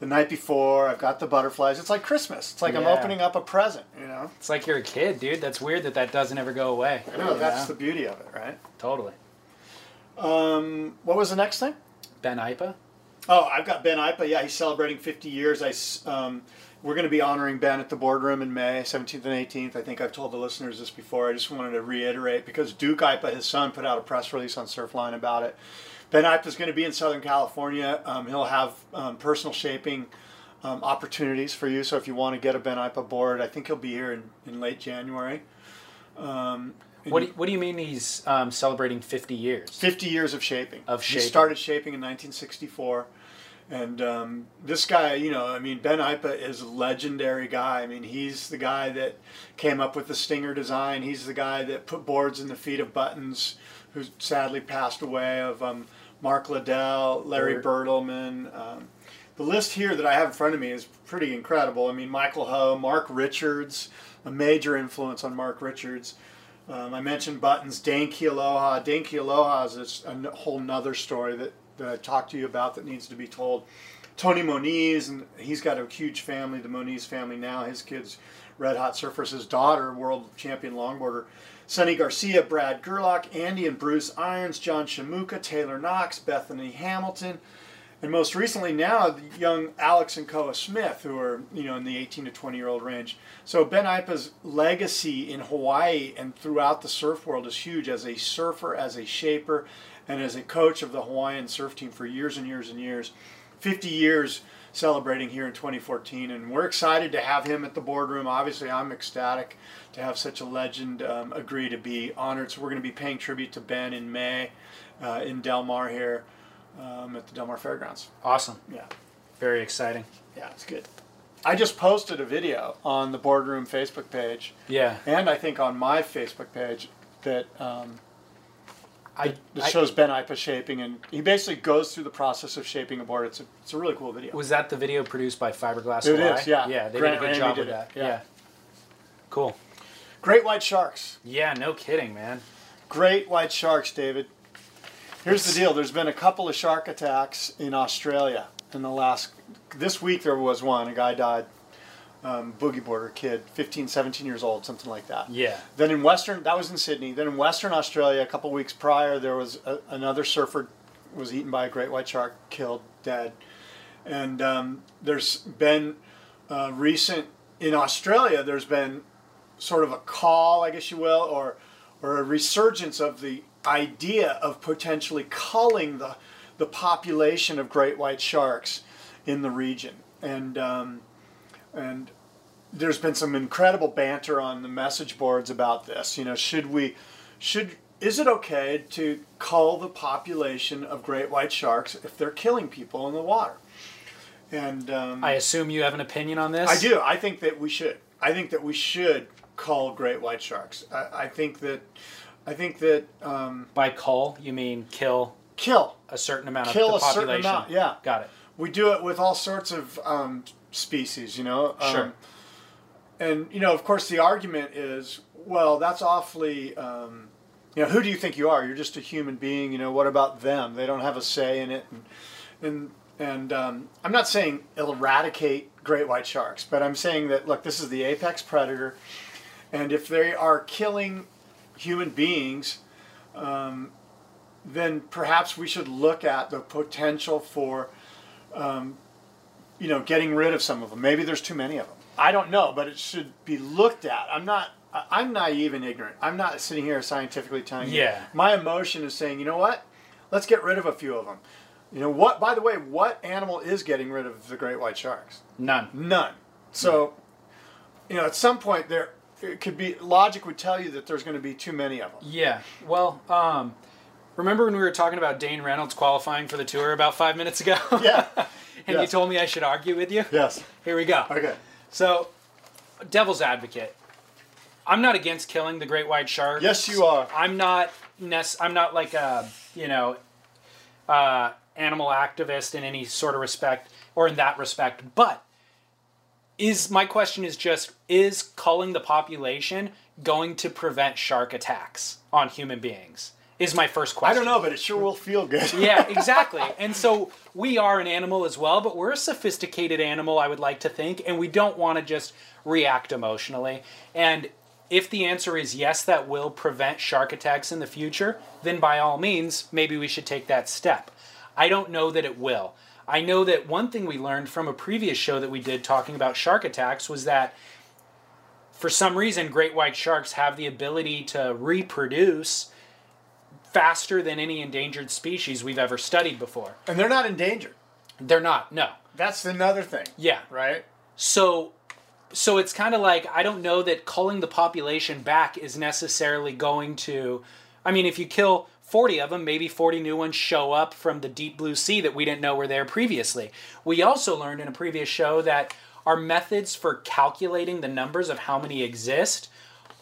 the night before. I've got the butterflies. It's like Christmas. It's like I'm opening up a present. You know. It's like you're a kid, dude. That's weird that that doesn't ever go away. I know that's the beauty of it, right? totally. Um, what was the next thing? Ben Aipa. Oh, I've got Ben Aipa. Yeah, he's celebrating 50 years. I um, we're going to be honoring Ben at the boardroom in May, 17th and 18th. I think I've told the listeners this before. I just wanted to reiterate because Duke Aipa, his son, put out a press release on Surfline about it. Ben Aipa is going to be in Southern California. Um, he'll have um, personal shaping um, opportunities for you. So if you want to get a Ben Aipa board, I think he'll be here in, in late January. Um, What do, you, what do you mean he's um, celebrating 50 years? 50 years of shaping. Of shaping. He started shaping in 1964. And um, this guy, you know, I mean, Ben Aipa is a legendary guy. I mean, he's the guy that came up with the Stinger design. He's the guy that put boards in the feet of Buttons, who sadly passed away, of um, Mark Liddell, Larry Bert. Bertlemann. Um, the list here that I have in front of me is pretty incredible. I mean, Michael Ho, Mark Richards, a major influence on Mark Richards. Um, I mentioned Buttons, Dane Kealoha. Dane Kealoha is a whole nother story that, I talked to you about that needs to be told. Tony Moniz, and he's got a huge family, the Moniz family now. His kids, red hot surfers. His daughter, world champion longboarder. Sonny Garcia, Brad Gerlach, Andy and Bruce Irons, John Shimooka, Taylor Knox, Bethany Hamilton, and most recently now the young Alex and Koa Smith, who are you know in the 18 to 20 year old range. So Ben Aipa's legacy in Hawaii and throughout the surf world is huge as a surfer, as a shaper, and as a coach of the Hawaiian surf team for years and years and years. 50 years celebrating here in 2014, and we're excited to have him at the boardroom. Obviously, I'm ecstatic to have such a legend um, agree to be honored. So we're going to be paying tribute to Ben in May uh, in Del Mar here um, at the Del Mar Fairgrounds. Awesome. Yeah, Very exciting. yeah, it's good. I just posted a video on the boardroom Facebook page, Yeah. and I think on my Facebook page that um, I, that I- shows Ben Aipa shaping, and he basically goes through the process of shaping a board. It's a, it's a really cool video. was that the video produced by Fiberglass It Hawaii? is, yeah. Yeah, they Grant did a good job with that. yeah. yeah. Cool. Great white sharks. Yeah, no kidding, man. Great white sharks, David. Here's the deal. There's been a couple of shark attacks in Australia in the last. This week there was one. A guy died. Um, boogie boarder kid, 15, 17 years old, something like that. Yeah. Then in Western, that was in Sydney. Then in Western Australia, a couple weeks prior, there was a, another surfer was eaten by a great white shark, killed, dead. And um, there's been uh, recent in Australia. There's been sort of a call, I guess you will, or or a resurgence of the idea of potentially culling the the population of great white sharks in the region. And um, and there's been some incredible banter on the message boards about this. You know, should we, should, is it okay to cull the population of great white sharks if they're killing people in the water? And um, I assume you have an opinion on this. I do. I think that we should. I think that we should cull great white sharks. I, I think that, I think that um, By cull, you mean kill kill. a certain amount of Kill the a certain amount, yeah. Got it. We do it with all sorts of um, species, you know. Um, Sure. and you know, of course, the argument is, well, that's awfully. Um, you know, who do you think you are? You're just a human being. You know, what about them? They don't have a say in it. And and and um, I'm not saying it'll eradicate great white sharks, but I'm saying that look, this is the apex predator, and if they are killing human beings, um, then perhaps we should look at the potential for, um, you know, getting rid of some of them. Maybe there's too many of them. I don't know, but it should be looked at. I'm not. I'm naive and ignorant. I'm not sitting here scientifically telling you. Yeah. My emotion is saying, you know what? Let's get rid of a few of them. You know what? By the way, what animal is getting rid of the great white sharks? None. None. So, you know, at some point there, it could be logic would tell you that there's going to be too many of them. Yeah. Well, um, remember when we were talking about Dane Reynolds qualifying for the tour about five minutes ago? Yeah. and you told me I should argue with you? Yes. Here we go. Okay. So, devil's advocate. I'm not against killing the great white shark. Yes, you are. I'm not. I'm not like a you know, uh, animal activist in any sort of respect or in that respect. But is my question is just is culling the population going to prevent shark attacks on human beings? Is my first question. I don't know, but it sure will feel good. yeah, exactly. And so we are an animal as well, but we're a sophisticated animal, I would like to think, and we don't want to just react emotionally. And if the answer is yes, that will prevent shark attacks in the future, then by all means, maybe we should take that step. I don't know that it will. I know that one thing we learned from a previous show that we did talking about shark attacks was that for some reason, great white sharks have the ability to reproduce faster than any endangered species we've ever studied before. And they're not endangered. They're not, no. That's another thing. Yeah. Right? So so it's kind of like I don't know that culling the population back is necessarily going to I mean if you kill 40 of them, maybe 40 new ones show up from the deep blue sea that we didn't know were there previously. We also learned in a previous show that our methods for calculating the numbers of how many exist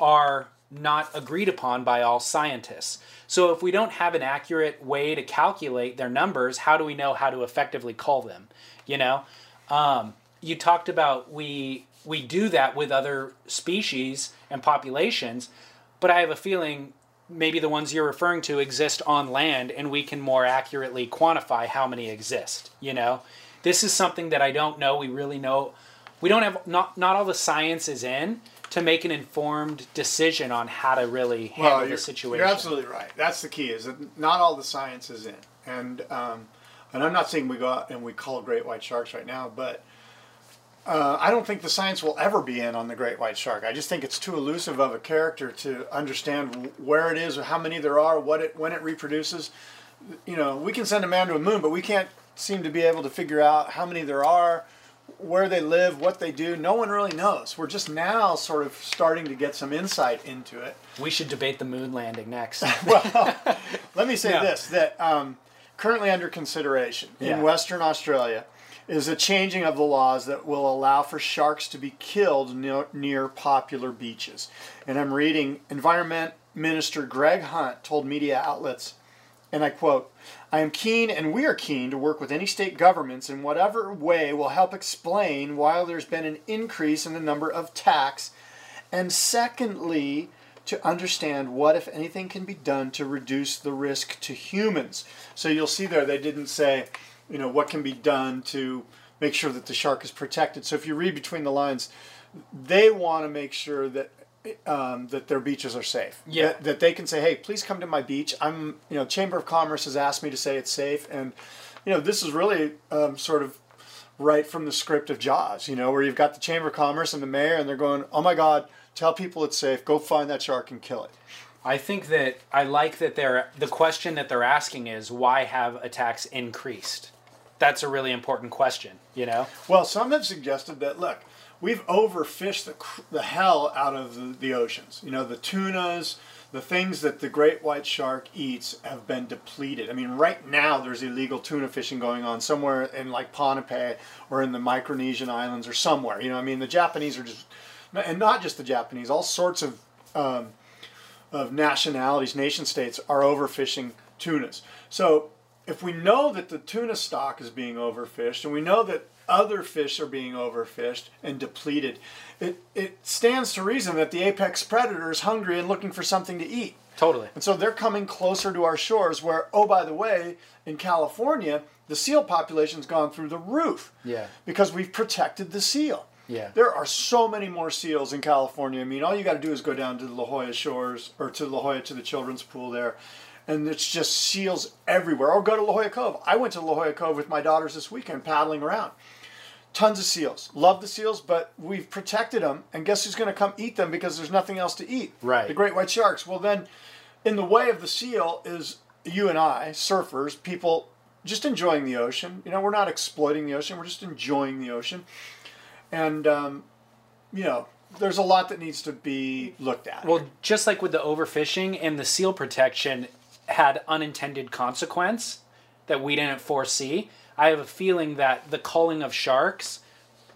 are not agreed upon by all scientists. So if we don't have an accurate way to calculate their numbers, how do we know how to effectively cull them? You know, um, you talked about we we do that with other species and populations, but I have a feeling maybe the ones you're referring to exist on land, and we can more accurately quantify how many exist. You know, this is something that I don't know. We really know. We don't have not not all the science is in to make an informed decision on how to really handle Well, the situation. you're absolutely right. That's the key. Is that not all the science is in, and um, and I'm not saying we go out and we call great white sharks right now, but uh, I don't think the science will ever be in on the great white shark. I just think it's too elusive of a character to understand where it is, or how many there are, what it when it reproduces. You know, we can send a man to a moon, but we can't seem to be able to figure out how many there are, where they live, what they do. No one really knows. We're just now sort of starting to get some insight into it. we should debate the moon landing next. well, let me say No. this: that um, currently under consideration Yeah. in Western Australia is a changing of the laws that will allow for sharks to be killed near, near popular beaches. And I'm reading Environment Minister Greg Hunt told media outlets, and I quote. I am keen and we are keen to work with any state governments in whatever way will help explain why there's been an increase in the number of attacks and secondly, to understand what, if anything, can be done to reduce the risk to humans. So you'll see there, they didn't say, you know, what can be done to make sure that the shark is protected. So if you read between the lines, they want to make sure that. Um, that their beaches are safe. Yeah. That, that they can say, "Hey, please come to my beach." I'm, you know, Chamber of Commerce has asked me to say it's safe, and you know, this is really um, sort of right from the script of Jaws, you know, where you've got the Chamber of Commerce and the mayor, and they're going, "Oh my God, tell people it's safe. Go find that shark and kill it." I think that I like that they're the question that they're asking is why have attacks increased? That's a really important question, you know? Well, some have suggested that look, we've overfished the, the hell out of the, the oceans. You know, the tunas, the things that the great white shark eats have been depleted. I mean, right now there's illegal tuna fishing going on somewhere in like Ponape or in the Micronesian islands or somewhere. You know, I mean, the Japanese are just, and not just the Japanese, all sorts of um, of nationalities, nation states are overfishing tunas. So if we know that the tuna stock is being overfished and we know that other fish are being overfished and depleted, it, it stands to reason that the apex predator is hungry and looking for something to eat. Totally. And so they're coming closer to our shores where, oh, by the way, in California, the seal population's gone through the roof. Yeah. Because we've protected the seal. Yeah. There are so many more seals in California. I mean, all you got to do is go down to the La Jolla shores or to La Jolla to the children's pool there. And it's just seals everywhere. Or go to La Jolla Cove. I went to La Jolla Cove with my daughters this weekend paddling around. Tons of seals. Love the seals, but we've protected them. And guess who's going to come eat them because there's nothing else to eat? Right. The great white sharks. Well, then, in the way of the seal is you and I, surfers, people just enjoying the ocean. You know, we're not exploiting the ocean, we're just enjoying the ocean. And, um, you know, there's a lot that needs to be looked at. Well, just like with the overfishing and the seal protection had unintended consequence that we didn't foresee, I have a feeling that the culling of sharks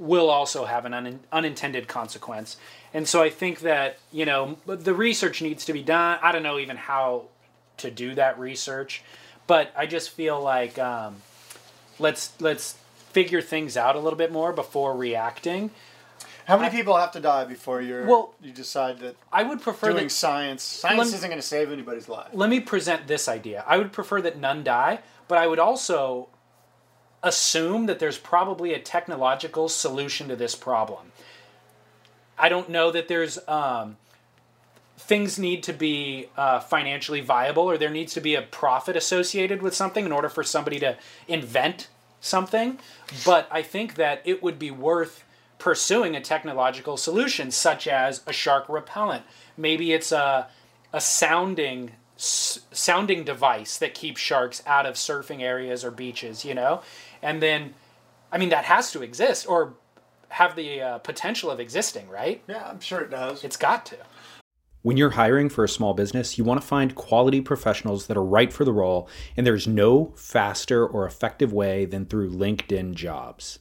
will also have an un- unintended consequence. And so I think that, you know, the research needs to be done. I don't know even how to do that research, but I just feel like um, let's let's figure things out a little bit more before reacting. How many people have to die before you're Well, you decide that I would prefer doing that science science Lem- isn't going to save anybody's life? let me present this idea. I would prefer that none die, but I would also assume that there's probably a technological solution to this problem. I don't know that there's um, things need to be uh, financially viable or there needs to be a profit associated with something in order for somebody to invent something, but I think that it would be worth pursuing a technological solution such as a shark repellent. Maybe it's a a sounding s- sounding device that keeps sharks out of surfing areas or beaches, you know? And then I mean that has to exist or have the uh, potential of existing, right? Yeah, I'm sure it does. It's got to. When you're hiring for a small business, you want to find quality professionals that are right for the role, and there's no faster or effective way than through LinkedIn jobs.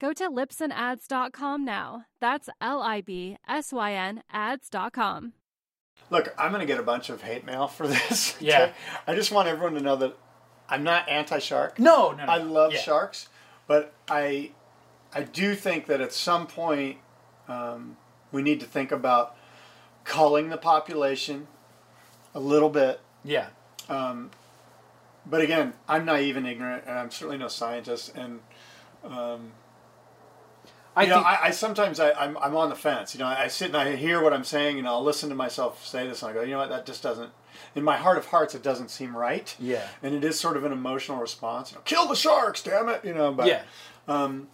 Go to libsynads.com now. That's L I B S Y N ads.com. Look, I'm going to get a bunch of hate mail for this. Yeah. I just want everyone to know that I'm not anti-shark. No, no, no. I love Yeah. sharks, but I I do think that at some point um, we need to think about culling the population a little bit. Yeah. But again, I'm naive and ignorant, and I'm certainly no scientist. And I you know, I, I sometimes I, I'm I'm on the fence. You know, I sit and I hear what I'm saying, and I'll listen to myself say this, and I go, you know what, that just doesn't. In my heart of hearts, it doesn't seem right. Yeah. And it is sort of an emotional response. You know, kill the sharks, damn it. You know, but yeah.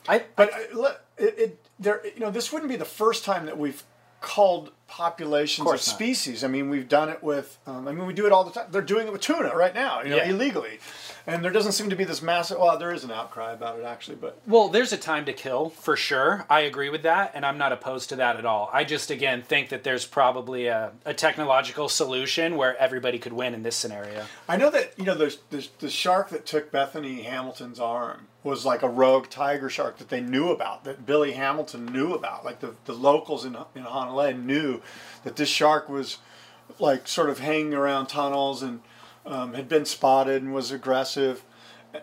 I But uh, le- it, it there you know this wouldn't be the first time that we've culled populations of, not. species. I mean, we've done it with. Um, I mean, we do it all the time. They're doing it with tuna right now, you know, Yeah. illegally, and there doesn't seem to be this massive. Well, there is an outcry about it actually, but Well, there's a time to kill for sure. I agree with that, and I'm not opposed to that at all. I just again think that there's probably a, a technological solution where everybody could win in this scenario. I know that you know there's, there's the shark that took Bethany Hamilton's arm was like a rogue tiger shark that they knew about that Billy Hamilton knew about like the, the locals in in Honolulu knew that this shark was like sort of hanging around tunnels and um, had been spotted and was aggressive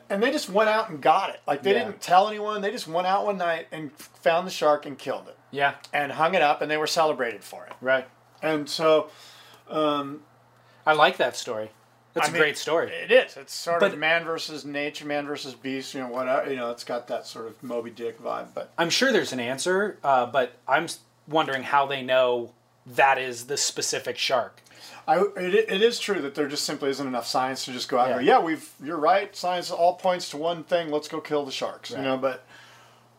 and they just went out and got it like they Yeah. didn't tell anyone they just went out one night and found the shark and killed it Yeah. and hung it up and they were celebrated for it Right. and so I like that story. That's I a mean, great story. It is. It's sort But- of man versus nature, man versus beast. You know, whatever. You know, it's got that sort of Moby Dick vibe. But I'm sure there's an answer, uh, but I'm wondering how they know that is the specific shark. I, it, it is true that there just simply isn't enough science to just go out and go, Yeah. yeah, we've. You're right. Science all points to one thing. Let's go kill the sharks. You know, but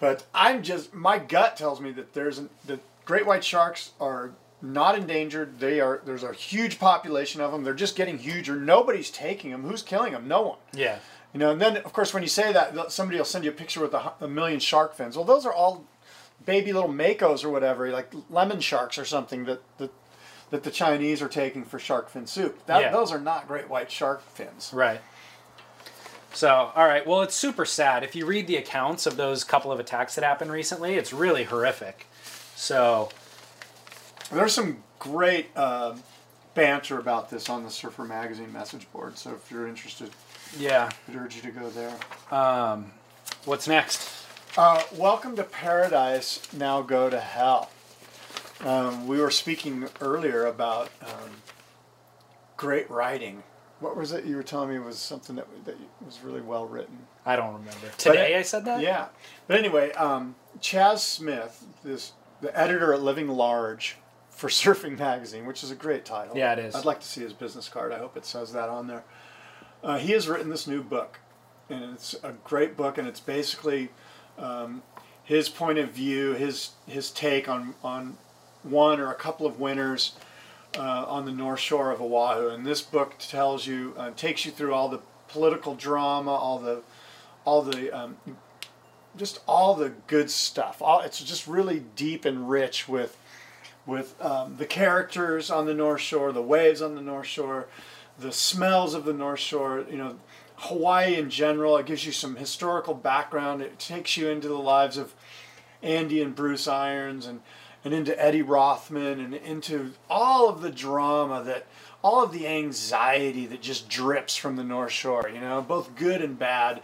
but I'm just my gut tells me that there's that great white sharks are not endangered. They are. There's a huge population of them. They're just getting huger. Nobody's taking them. Who's killing them? No one. Yeah. You know, and then of course when you say that, somebody will send you a picture with a, a million shark fins. Well, those are all baby little makos or whatever, like lemon sharks or something that that, that the Chinese are taking for shark fin soup. That, Yeah. Those are not great white shark fins. Right. So, all right. Well, it's super sad. If you read the accounts of those couple of attacks that happened recently, it's really horrific. So, There's some great uh, banter about this on the Surfer Magazine message board. So if you're interested, yeah. I'd urge you to go there. Um, what's next? Uh, welcome to paradise. Now go to hell. Um, we were speaking earlier about um, great writing. What was it you were telling me was something that, that was really well written? I don't remember. Today I said that? Yeah. But anyway, um, Chas Smith, this the editor at Living Large for Surfing Magazine, which is a great title. Yeah, it is. I'd like to see his business card. I hope it says that on there. Uh, he has written this new book, and it's a great book, and it's basically um, his point of view, his his take on on one or a couple of winters uh, on the North Shore of Oahu. And this book tells you, uh, takes you through all the political drama, all the all the um, just all the good stuff. All it's just really deep and rich with with um, the characters on the North Shore, the waves on the North Shore, the smells of the North Shore. You know, Hawaii in general. It gives you some historical background. It takes you into the lives of Andy and Bruce Irons and and into Eddie Rothman and into all of the drama that all of the anxiety that just drips from the North Shore. You know, both good and bad.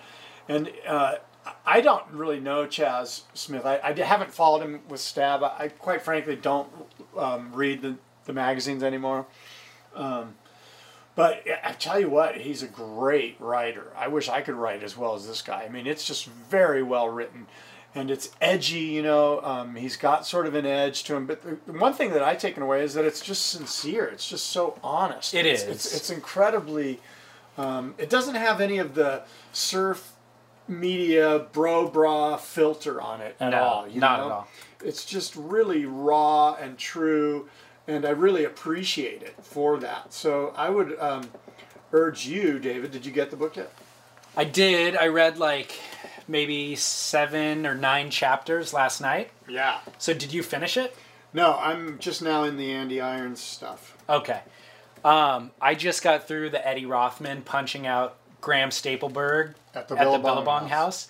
And uh, I don't really know Chas Smith. I, I haven't followed him with Stab. I, I quite frankly don't um, read the, the magazines anymore. Um, but I tell you what, he's a great writer. I wish I could write as well as this guy. I mean, it's just very well written. And it's edgy, you know. Um, he's got sort of an edge to him. But the, one thing that I've taken away is that it's just sincere. It's just so honest. It it's, is. It's, it's incredibly. Um, it doesn't have any of the surf media bro bra filter on it at No, all. You not know? at all. It's just really raw and true, and I really appreciate it for that. So I would um, urge you, David. Did you get the book yet? I did. I read like maybe seven or nine chapters last night. Yeah. So, did you finish it? No, I'm just now in the Andy Irons stuff. Okay. Um, I just got through the Eddie Rothman punching out Graham Stapelberg At the at the Billabong Billabong House.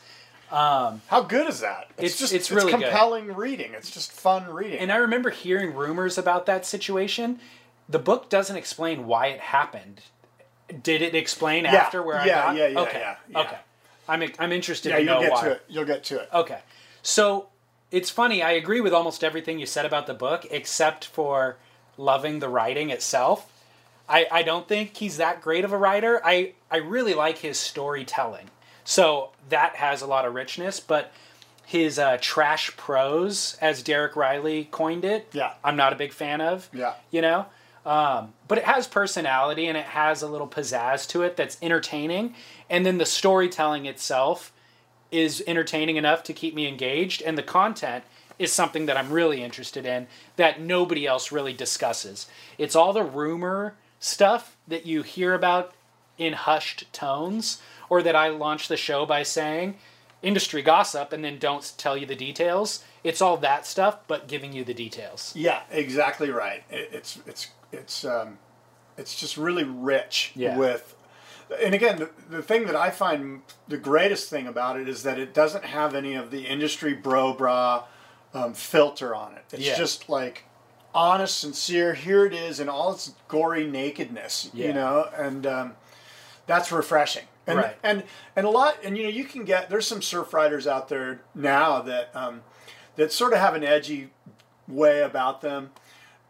House. How good is that? It's- just it's really good. compelling reading. It's just fun reading. And I remember hearing rumors about that situation. The book doesn't explain why it happened. Did it explain Yeah, after where yeah, I got? yeah, yeah, okay. yeah, yeah. Okay. I'm I'm interested yeah, to know why. you'll get why. to it. You'll get to it. Okay. So it's funny. I agree with almost everything you said about the book, except for loving the writing itself. I, I don't think he's that great of a writer. I, I really like his storytelling. So that has a lot of richness, but his uh, trash prose, as Derek Rielly coined it, Yeah. I'm not a big fan of. Yeah. You know? Um, but it has personality and it has a little pizzazz to it that's entertaining. And then the storytelling itself is entertaining enough to keep me engaged. And the content is something that I'm really interested in that nobody else really discusses. It's all the rumor stuff that you hear about in hushed tones, or that I launch the show by saying industry gossip and then don't tell you the details. It's all that stuff, but giving you the details. Yeah, exactly right. It's it's it's um, it's just really rich Yeah. with. And again, the, the thing that I find the greatest thing about it is that it doesn't have any of the industry bro bra um, filter on it. It's Yeah. just like honest, sincere. Here it is in all its gory nakedness, Yeah. you know, and um, that's refreshing. And, Right. and and a lot, and you know, you can get there's some surf riders out there now that um, that sort of have an edgy way about them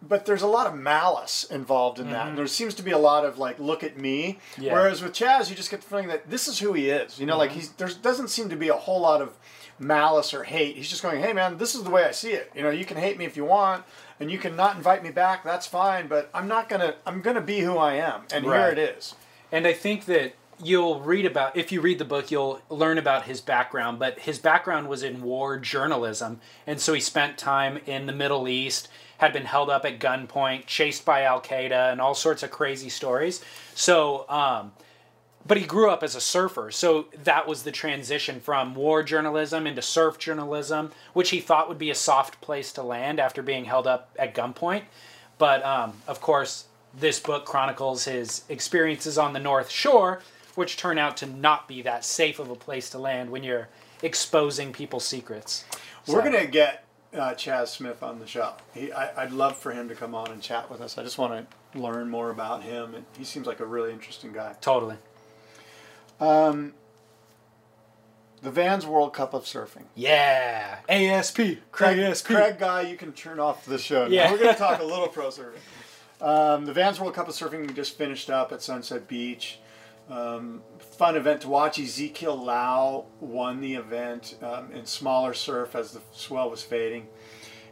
but there's a lot of malice involved in that. And there seems to be a lot of like look at me. Mm-hmm. Yeah. whereas with chas you just get the feeling that this is who he is. You know like Mm-hmm. he's there doesn't seem to be a whole lot of malice or hate. He's just going hey man this is the way i see it. You know you can hate me if you want and you can not invite me back. That's fine but i'm not gonna i'm gonna be who i am and here it is. And I think that you'll read about if you read the book you'll learn about his background but his background was in war journalism and so he spent time in the middle east had been held up at gunpoint chased by al-qaeda and all sorts of crazy stories. So um, but he grew up as a surfer. So that was the transition from war journalism into surf journalism which he thought would be a soft place to land after being held up at gunpoint. But um, of course this book chronicles his experiences on the north shore which turn out to not be that safe of a place to land when you're exposing people's secrets. We're So- gonna get uh, Chas Smith on the show. He, I, I'd love for him to come on and chat with us. I just want to learn more about him, and he seems like a really interesting guy. totally. The Vans World Cup of Surfing. Yeah, ASP, Craig, ASP. Craig guy, you can turn off the show. Now. Yeah. We're going to talk a little pro surfing. Um, the Vans World Cup of Surfing just finished up at Sunset Beach. Um, fun event to watch. Ezekiel Lau won the event um, in smaller surf as the swell was fading.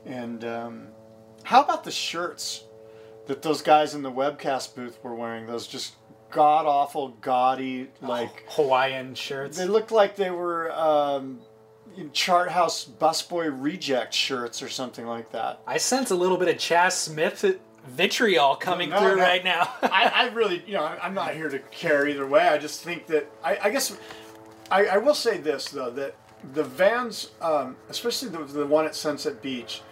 And um, how about the shirts that those guys in the webcast booth were wearing? Those just god awful, gaudy, like. Hawaiian shirts. They looked like they were um, in Chart House busboy reject shirts or something like that. I sense a little bit of Chas Smith vitriol coming No, through no. right now. I, I really, you know, I'm not here to care either way. I just think that I, I guess I, I will say this though that the Vans, um, especially the, the one at Sunset Beach,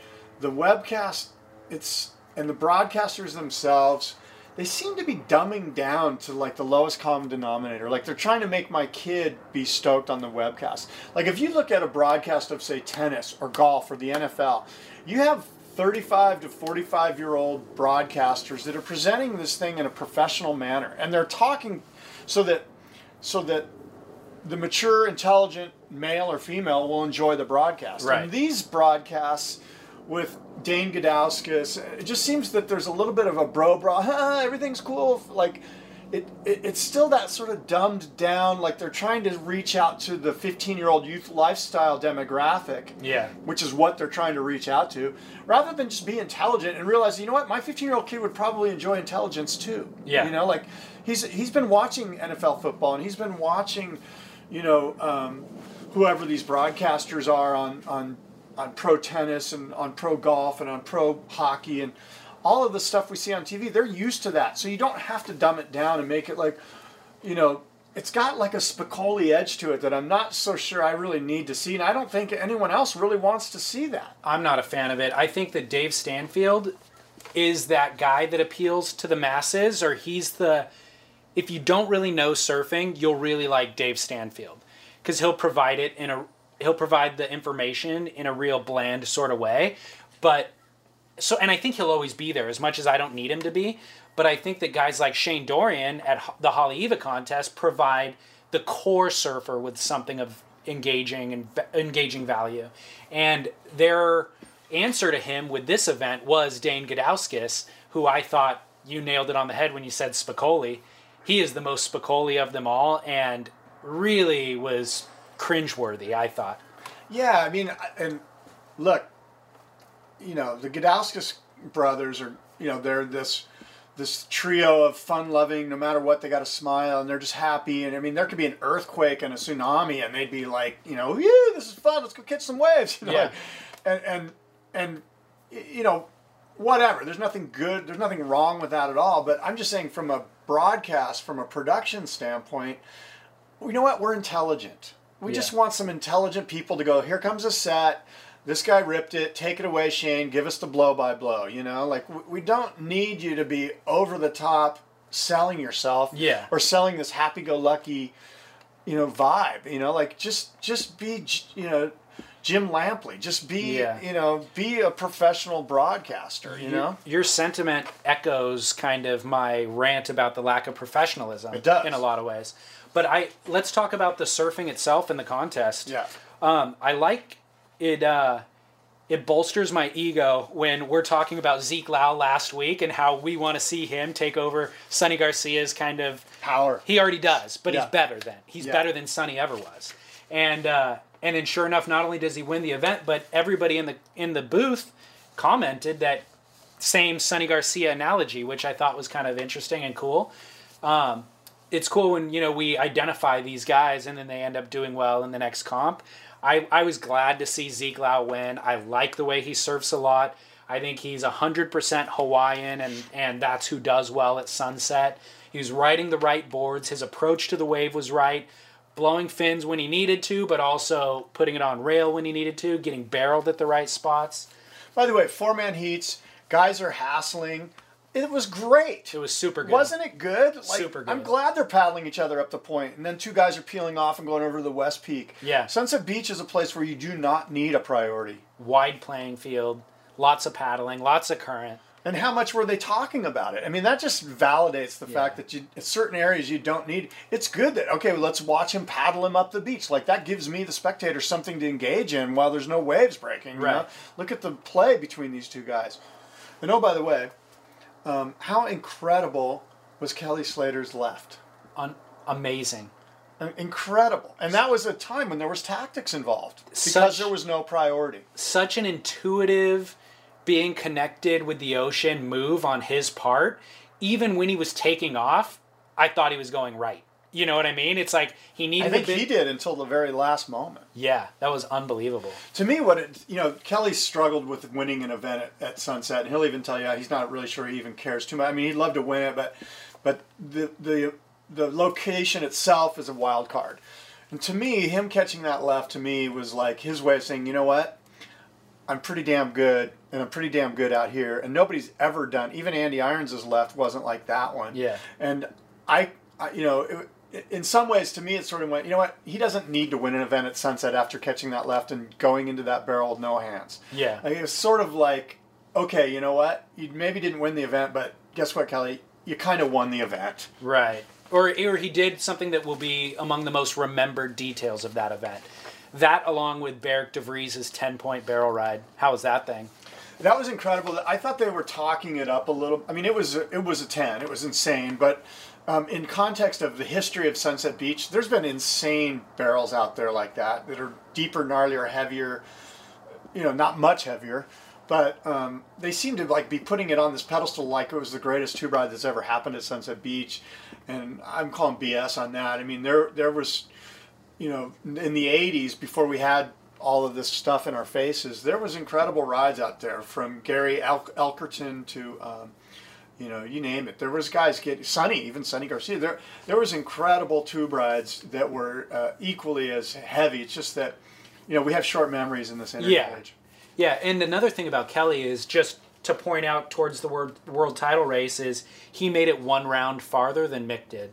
the webcast, it's and the broadcasters themselves. They seem to be dumbing down to like the lowest common denominator. Like they're trying to make my kid be stoked on the webcast. Like if you look at a broadcast of say tennis or golf or the NFL, you have 35 to 45 year old broadcasters that are presenting this thing in a professional manner and they're talking so that so that the mature intelligent male or female will enjoy the broadcast Right. and these broadcasts with Dane Gudauskas, it just seems that there's a little bit of a bro bra, "Ah, everything's cool. Like, it, it, it's still that sort of dumbed down, like they're trying to reach out to the 15 year old youth lifestyle demographic Yeah. which is what they're trying to reach out to, rather than just be intelligent and realize, you know what, my 15 year old kid would probably enjoy intelligence too. Yeah. You know, like he's he's been watching NFL football and he's been watching, you know, um, whoever these broadcasters are on on on pro tennis and on pro golf and on pro hockey and all of the stuff we see on TV. They're used to that, so you don't have to dumb it down and make it like, you know. It's got like a Spicoli edge to it that I'm not so sure I really need to see, and I don't think anyone else really wants to see that. I'm not a fan of it. I think that Dave Stanfield is that guy that appeals to the masses, or he's the. If you don't really know surfing, you'll really like Dave Stanfield because he'll provide it in a. He'll provide the information in a real bland sort of way, but so and I think he'll always be there as much as I don't need him to be. But I think that guys like Shane Dorian at the Haleiwa contest provide the core surfer with something of engaging and engaging value. And their answer to him with this event was Dane Gudauskas, who I thought you nailed it on the head when you said Spicoli. He is the most Spicoli of them all, and really was cringeworthy. I thought. Yeah, I mean, and look, you know, the Gudauskas brothers are, you know, they're this this trio of fun-loving. No matter what, they got a smile and they're just happy. And I mean, there could be an earthquake and a tsunami, and they'd be like, you know, yeah, this is fun. Let's go catch some waves. You know, Yeah. like, and and and you know, whatever. There's nothing good. There's nothing wrong with that at all. But I'm just saying, from a broadcast, from a production standpoint, you know what? We're intelligent. We just want some intelligent people to go, here comes a set. This guy ripped it. Take it away, Shane. Give us the blow by blow. You know, like we- don't need you to be over the top selling yourself Yeah. or selling this happy go lucky, you know, vibe. You know, like just just be, you know, Jim Lampley. Just be, Yeah. you know, be a professional broadcaster, you know? your sentiment echoes kind of my rant about the lack of professionalism It does. in a lot of ways but i let's talk about the surfing itself and the contest Yeah. um, i like it uh, it bolsters my ego when we're talking about Zeke Lau last week and how we want to see him take over Sonny Garcia's kind of Power. he already does, but Yeah. he's better than he's Yeah. better than Sonny ever was. And uh, and then sure enough, not only does he win the event, but everybody in the in the booth commented that same Sonny Garcia analogy, which I thought was kind of interesting and cool. Um, it's cool when you know we identify these guys and then they end up doing well in the next comp. I, I was glad to see Lau win. I like the way he surfs a lot. I think he's 100% Hawaiian, and, and that's who does well at sunset. He was riding the right boards. His approach to the wave was right. Blowing fins when he needed to, but also putting it on rail when he needed to, getting barreled at the right spots. By the way, four man heats, guys are hassling. It was great. It was super good. Wasn't it good? Like, Super good. I'm glad they're paddling each other up the point, and then two guys are peeling off and going over to the West Peak. Yeah. Sunset Beach is a place where you do not need a priority. Wide playing field, lots of paddling, lots of current. And how much were they talking about it? I mean, that just validates the fact that you, in certain areas you don't need. It's good that okay, well, let's watch him paddle him up the beach. Like that gives me the spectator something to engage in while there's no waves breaking. you Right. know? Look at the play between these two guys. And oh, by the way, um, how incredible was Kelly Slater's left? Un- amazing. Incredible, and that was a time when there was tactics involved because Such- there was no priority. Such an intuitive, being connected with the ocean move on his part. Even when he was taking off, I thought he was going right. You know what I mean? It's like he I needed think a bit. he did until the very last moment. Yeah, that was unbelievable. To me, what it, you know, Kelly struggled with winning an event at, at Sunset, and he'll even tell you he's not really sure he even cares too much. I mean, he'd love to win it, but but the the the location itself is a wild card. And to me, him catching that left to me was like his way of saying, you know what, I'm pretty damn good, and I'm pretty damn good out here, and nobody's ever done. Even Andy Irons' left wasn't like that one. Yeah. And I, I you know. It, in some ways, to me, it sort of went. You know what? He doesn't need to win an event at Sunset after catching that left and going into that barrel with no hands. Yeah. Like, it was sort of like, okay, you know what? You maybe didn't win the event, but guess what, Kelly? You kind of won the event. Right. Or, or he did something that will be among the most remembered details of that event. That, along with Beric DeVries' 10 point barrel ride. How was that thing? That was incredible. I thought they were talking it up a little. I mean, it was it was a ten. It was insane, but. Um, in context of the history of Sunset Beach, there's been insane barrels out there like that that are deeper, gnarlier, heavier. You know, not much heavier, but um, they seem to like be putting it on this pedestal like it was the greatest tube ride that's ever happened at Sunset Beach, and I'm calling BS on that. I mean, there there was, you know, in the '80s before we had all of this stuff in our faces, there was incredible rides out there from Gary El- Elkerton to. Um, you know, you name it. There was guys getting Sunny, even Sunny Garcia. There, there was incredible tube rides that were uh, equally as heavy. It's just that, you know, we have short memories in this internet Yeah. age. Yeah, and another thing about Kelly is just to point out towards the world, world title race is he made it one round farther than Mick did.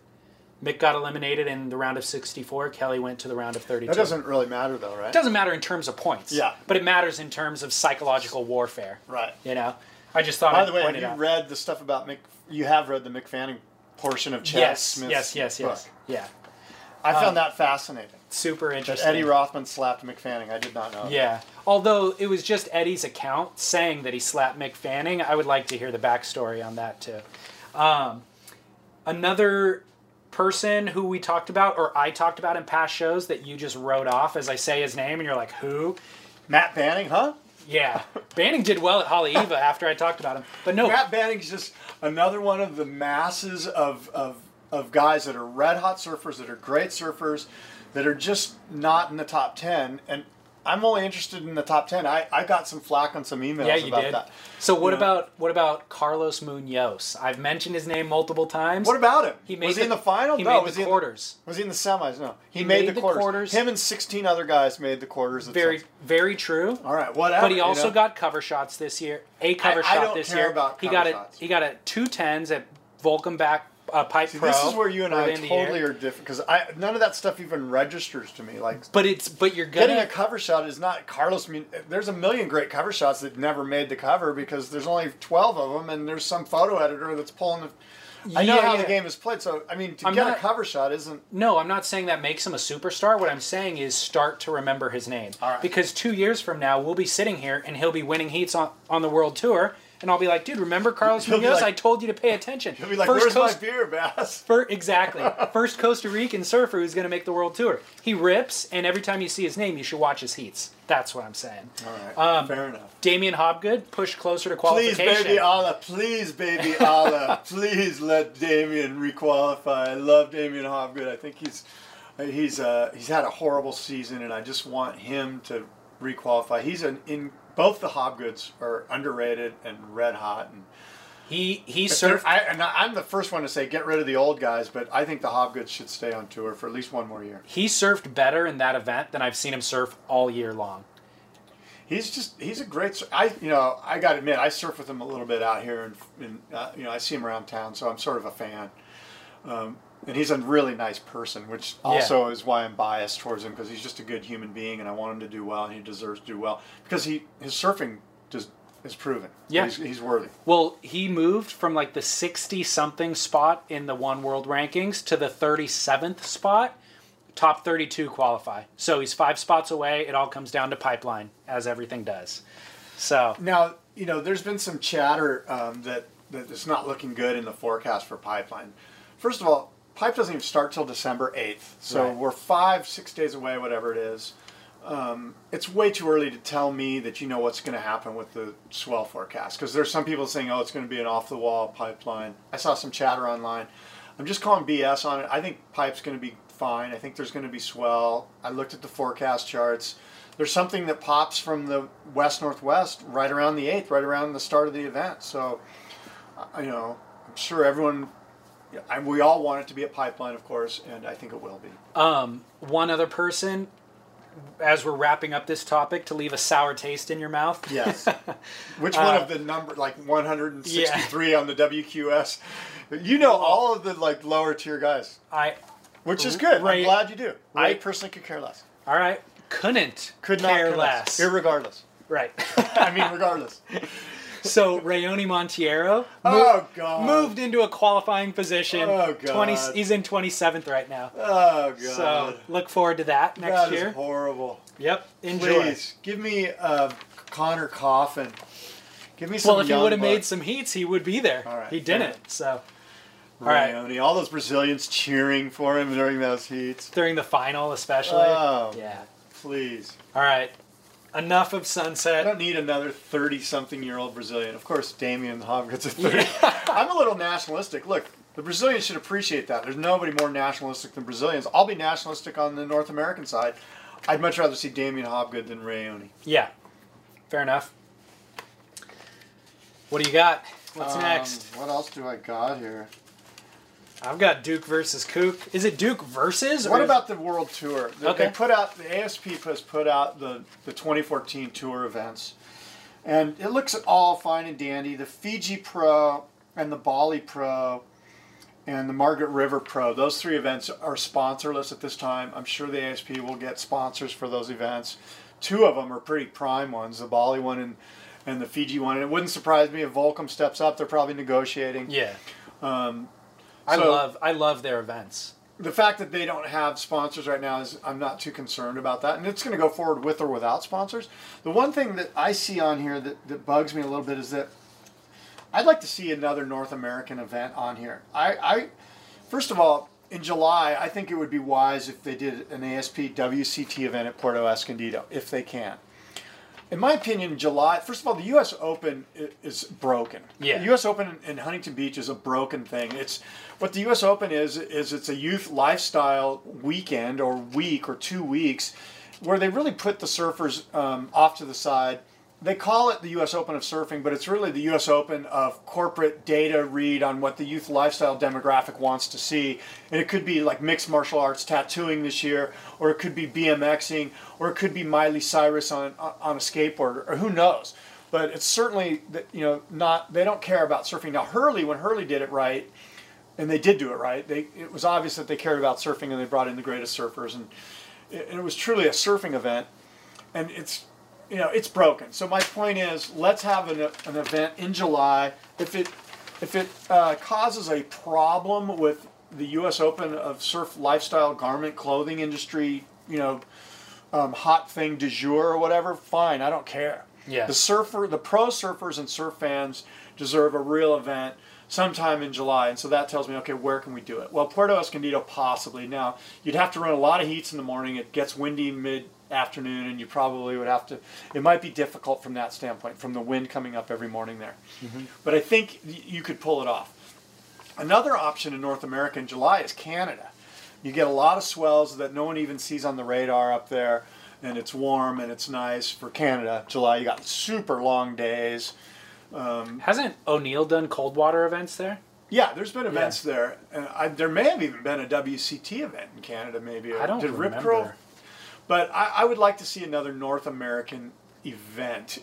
Mick got eliminated in the round of 64. Kelly went to the round of 32. That doesn't really matter, though, right? It doesn't matter in terms of points. Yeah. But it matters in terms of psychological warfare. Right. You know? I just thought By I'd the way, point have you out. read the stuff about Mick? You have read the Mick Fanning portion of Chas yes, Smith's yes, yes, yes. book. Yeah. I found that fascinating. Super That interesting. Eddie Rothman slapped Mick Fanning. I did not know. that. Yeah. Although it was just Eddie's account saying that he slapped Mick Fanning, I would like to hear the backstory on that too. Um, another person who we talked about, or I talked about in past shows that you just wrote off as I say his name, and you're like, who? Matt Banting, huh? Yeah. Banting did well at Haleiwa after I talked about him. But no, Matt Banting's just another one of the masses of, of, of guys that are red hot surfers, that are great surfers, that are just not in the top 10. And I'm only interested in the top 10. I, I got some flack on some emails yeah, you about did. that. So what You know, about what about Carlos Munoz? I've mentioned his name multiple times. What about him? He made was the, he in the final? He no, made was the he in- quarters. was he in the semis? No. He, He made, made the, quarters. quarters. Him and 16 other guys made the quarters. Very, very true. All right, whatever. But he you also know? got cover shots this year. A cover I shot don't this care year. about he got shots. it. He got a two tens at Volcom back uh, Pipe See, Pro. this is where you and I totally are different because I none of that stuff even registers to me. Like But it's but you're gonna Getting a cover shot is not Carlos. Mun- There's a million great cover shots that never made the cover because there's only 12 of them, and there's some photo editor that's pulling the. I know Yeah, how yeah. the game is played, so I mean, to I'm get not- a cover shot isn't. No, I'm not saying that makes him a superstar. What I'm saying is start to remember his name. All right. Because two years from now, we'll be sitting here and he'll be winning heats on, on the world tour, and I'll be like, dude, remember Carlos He'll Munoz? like- I told you to pay attention. He'll be like, First "Where's Coast- my beer, Bass?" Fir- exactly. First Costa Rican surfer who's going to make the world tour. He rips, and every time you see his name, you should watch his heats. That's what I'm saying. All right, Um, fair enough. Damien Hobgood pushed closer to Please, qualification. baby Allah, please, baby Allah, please let Damien requalify. I love Damien Hobgood. I think he's he's uh, he's had a horrible season, and I just want him to requalify. He's an in both the Hobgoods are underrated and red hot, and he he If. I, and I'm the first one to say get rid of the old guys, but I think the Hobgoods should stay on tour for at least one more year. he surfed better in that event than I've seen him surf all year long. he's just he's a great. I you know I got to admit I surf with him a little bit out here and, and uh, you know I see him around town, so I'm sort of a fan. Um, and he's a really nice person, which also is why I'm biased towards him because he's just a good human being, and I want him to do well, and he deserves to do well because he his surfing just is proven. Yeah. he's, he's worthy. Well, he moved from like the 60 something spot in the One World rankings to the 37th spot. Top 32 qualify. So he's five spots away. It all comes down to pipeline, as everything does. So, Now, you know, there's been some chatter um, that, that it's not looking good in the forecast for pipeline. First of all, pipe doesn't even start till December 8th. So Right. we're five, six days away, whatever it is. Um, it's way too early to tell me that you know what's going to happen with the swell forecast because there's some people saying, oh, it's going to be an off the wall pipeline. I saw some chatter online. I'm just calling BS on it. I think pipe's going to be fine. I think there's going to be swell. I looked at the forecast charts. There's something that pops from the west northwest right around the 8th, right around the start of the event. So, you know, I'm sure everyone, yeah, I, we all want it to be a pipeline, of course, and I think it will be. um, one other person, as we're wrapping up this topic, to leave a sour taste in your mouth. Yes. Which one of the number, like 163 on the WQS? You know all of the like lower tier guys, I, which is good. Right. I'm glad you do. I personally could care less. all right, couldn't Could not care care less. Irregardless. right. I mean, regardless. so Raoni Monteiro Oh, God. moved into a qualifying position. Oh, God. 20, he's in 27th right now. Oh god. So look forward to that next that is year. horrible. Yep, enjoy. Please give me uh, Conner Coffin. Give me some. Well, if he would have made some heats, he would be there. All right, he didn't. So, all right, Raoni, all those Brazilians cheering for him during those heats. during the final, especially. Oh, Yeah. please. All right. Enough of Sunset. I don't need another 30 something year old Brazilian. Of course, Damien Hobgood's a 30. I'm a little nationalistic. Look, the Brazilians should appreciate that. There's nobody more nationalistic than Brazilians. I'll be nationalistic on the North American side. I'd much rather see Damien Hobgood than Raoni. Yeah. Fair enough. What do you got? What's next? Um, What else do I got here? I've got Duke versus Kook. Is it Duke versus? or What about the World Tour? They, Okay. they put out the ASP has put out the the 2014 tour events, and it looks all fine and dandy. The Fiji Pro and the Bali Pro and the Margaret River Pro. Those three events are sponsorless at this time. I'm sure the ASP will get sponsors for those events. Two of them are pretty prime ones: the Bali one and and the Fiji one. And it wouldn't surprise me if Volcom steps up. They're probably negotiating. Yeah. Um, I so- love I love their events. the fact that they don't have sponsors right now is I'm not too concerned about that, and it's going to go forward with or without sponsors. The one thing that I see on here that, that bugs me a little bit is that I'd like to see another North American event on here. I, I first of all, in July, I think it would be wise if they did an ASP WCT event at Puerto Escondido, if they can. In my opinion, July. First of all, the U.S. Open is broken. Yeah. The U.S. Open in Huntington Beach is a broken thing. It's what the U.S. Open is. Is it's a youth lifestyle weekend or week or two weeks, where they really put the surfers um, off to the side. They call it the U.S. Open of surfing, but it's really the U.S. Open of corporate data read on what the youth lifestyle demographic wants to see. And it could be like mixed martial arts tattooing this year, or it could be BMXing, or it could be Miley Cyrus on on a skateboard, or who knows. But it's certainly you know not they don't care about surfing. Now Hurley, when Hurley did it right, and they did do it right, they it was obvious that they cared about surfing and they brought in the greatest surfers, and it, and it was truly a surfing event. And it's you know it's broken. So my point is, let's have an, an event in July. If it if it uh, causes a problem with the U.S. Open of surf lifestyle garment clothing industry, you know, um, hot thing du jour or whatever, fine, I don't care. Yeah. The surfer, the pro surfers and surf fans deserve a real event sometime in July, and so that tells me, okay, where can we do it? Well, Puerto Escondido possibly. Now, you'd have to run a lot of heats in the morning. It gets windy mid afternoon, and you probably would have to. It might be difficult from that standpoint, from the wind coming up every morning there. Mm-hmm. But I think you could pull it off. Another option in North America in July is Canada. You get a lot of swells that no one even sees on the radar up there, and it's warm and it's nice for Canada. July, you got super long days. Um, Hasn't O'Neill done cold water events there? Yeah, there's been events there, and I, there may have even been a WCT event in Canada. Maybe I don't did Rip remember. Curl? But I, I would like to see another North American event.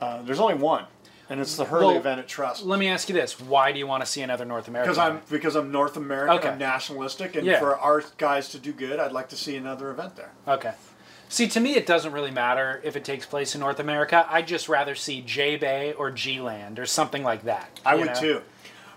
Uh, there's only one, and it's the Hurley Well, event at Trust. Let me ask you this: Why do you want to see another North American? Because I'm because I'm North American, Okay. I'm nationalistic, and Yeah. for our guys to do good, I'd like to see another event there. okay. See, to me, it doesn't really matter if it takes place in North America. I'd just rather see J Bay or G Land or something like that. I you would know? too.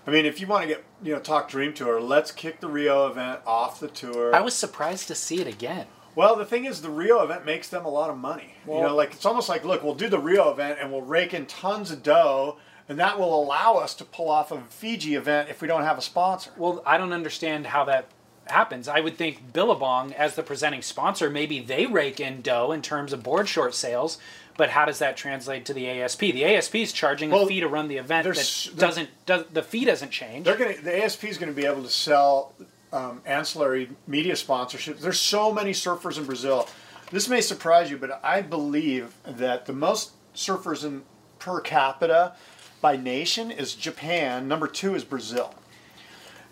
I mean, if you want to get you know talk Dream Tour, let's kick the Rio event off the tour. I was surprised to see it again. Well, the thing is, the Rio event makes them a lot of money. you know, like it's almost like, look, we'll do the Rio event and we'll rake in tons of dough, and that will allow us to pull off a Fiji event if we don't have a sponsor. Well, I don't understand how that happens. I would think Billabong, as the presenting sponsor, maybe they rake in dough in terms of board short sales. But how does that translate to the ASP? The ASP is charging Well, a fee to run the event that doesn't does the fee doesn't change. They're gonna, the ASP is going to be able to sell um, ancillary media sponsorships. There's so many surfers in Brazil. This may surprise you, but I believe that the most surfers in per capita by nation is Japan. Number two is Brazil.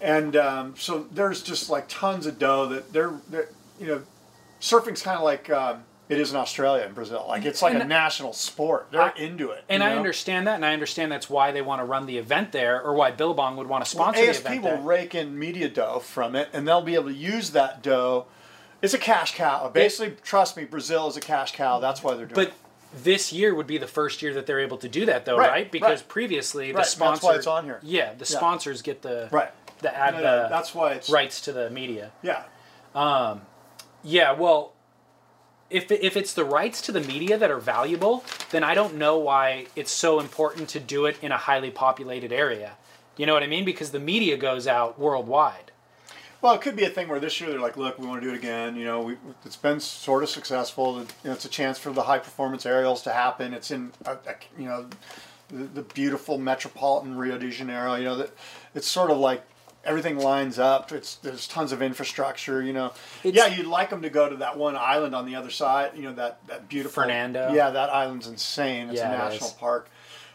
And um, so there's just like tons of dough that they're, they're you know, surfing's kind of like um, it is in Australia and Brazil. Like it's like a national sport. They're I- into it. And I know? understand that, and I understand that's why they want to run the event there, or why Billabong would want to sponsor the ASP event will there. rake in media dough from it, and they'll be able to use that dough. It's a cash cow. Basically, trust me, Brazil is a cash cow. That's why they're doing it. But it. this year would be the first year that they're able to do that, though, Right, right? Because right. previously the Right, that's why it's on here. Yeah, the sponsors get the Right. the ad No, no, the that's why it's rights to the media. Yeah, um, Yeah, well, if if it's the rights to the media that are valuable, then I don't know why it's so important to do it in a highly populated area. You know what I mean? Because the media goes out worldwide. Well, it could be a thing where this year they're like, look, we want to do it again. You know, we, it's been sort of successful. It's a chance for the high performance aerials to happen. It's in, a, a, you know, the, the beautiful metropolitan Rio de Janeiro. You know, that it's sort of like everything lines up. It's there's tons of infrastructure. You know, It's- yeah, you'd like them to go to that one island on the other side. You know, that that beautiful Fernando. Yeah, that island's insane. It's Yeah, a national is. park.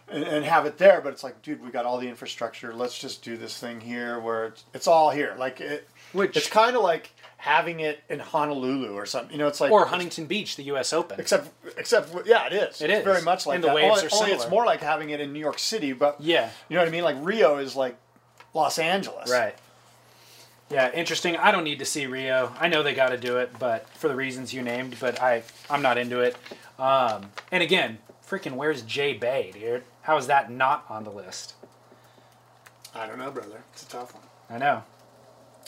And, and have it there, but it's like, dude, we got all the infrastructure. Let's just do this thing here, where it's, it's all here. Like it, Which- it's kind of like having it in Honolulu or something. You know, it's like Or Huntington Beach, the U.S. Open. Except, except, yeah, it is. It it's is. very much like And the that. waves only, are only it's more like having it in New York City, but Yeah. you know what I mean. Like Rio is like Los Angeles, Right. Yeah, interesting. I don't need to see Rio. I know they got to do it, but for the reasons you named, but I I'm not into it. Um, and again, freaking where's J Bay, dude? How is that not on the list? I don't know, brother. It's a tough one. I know.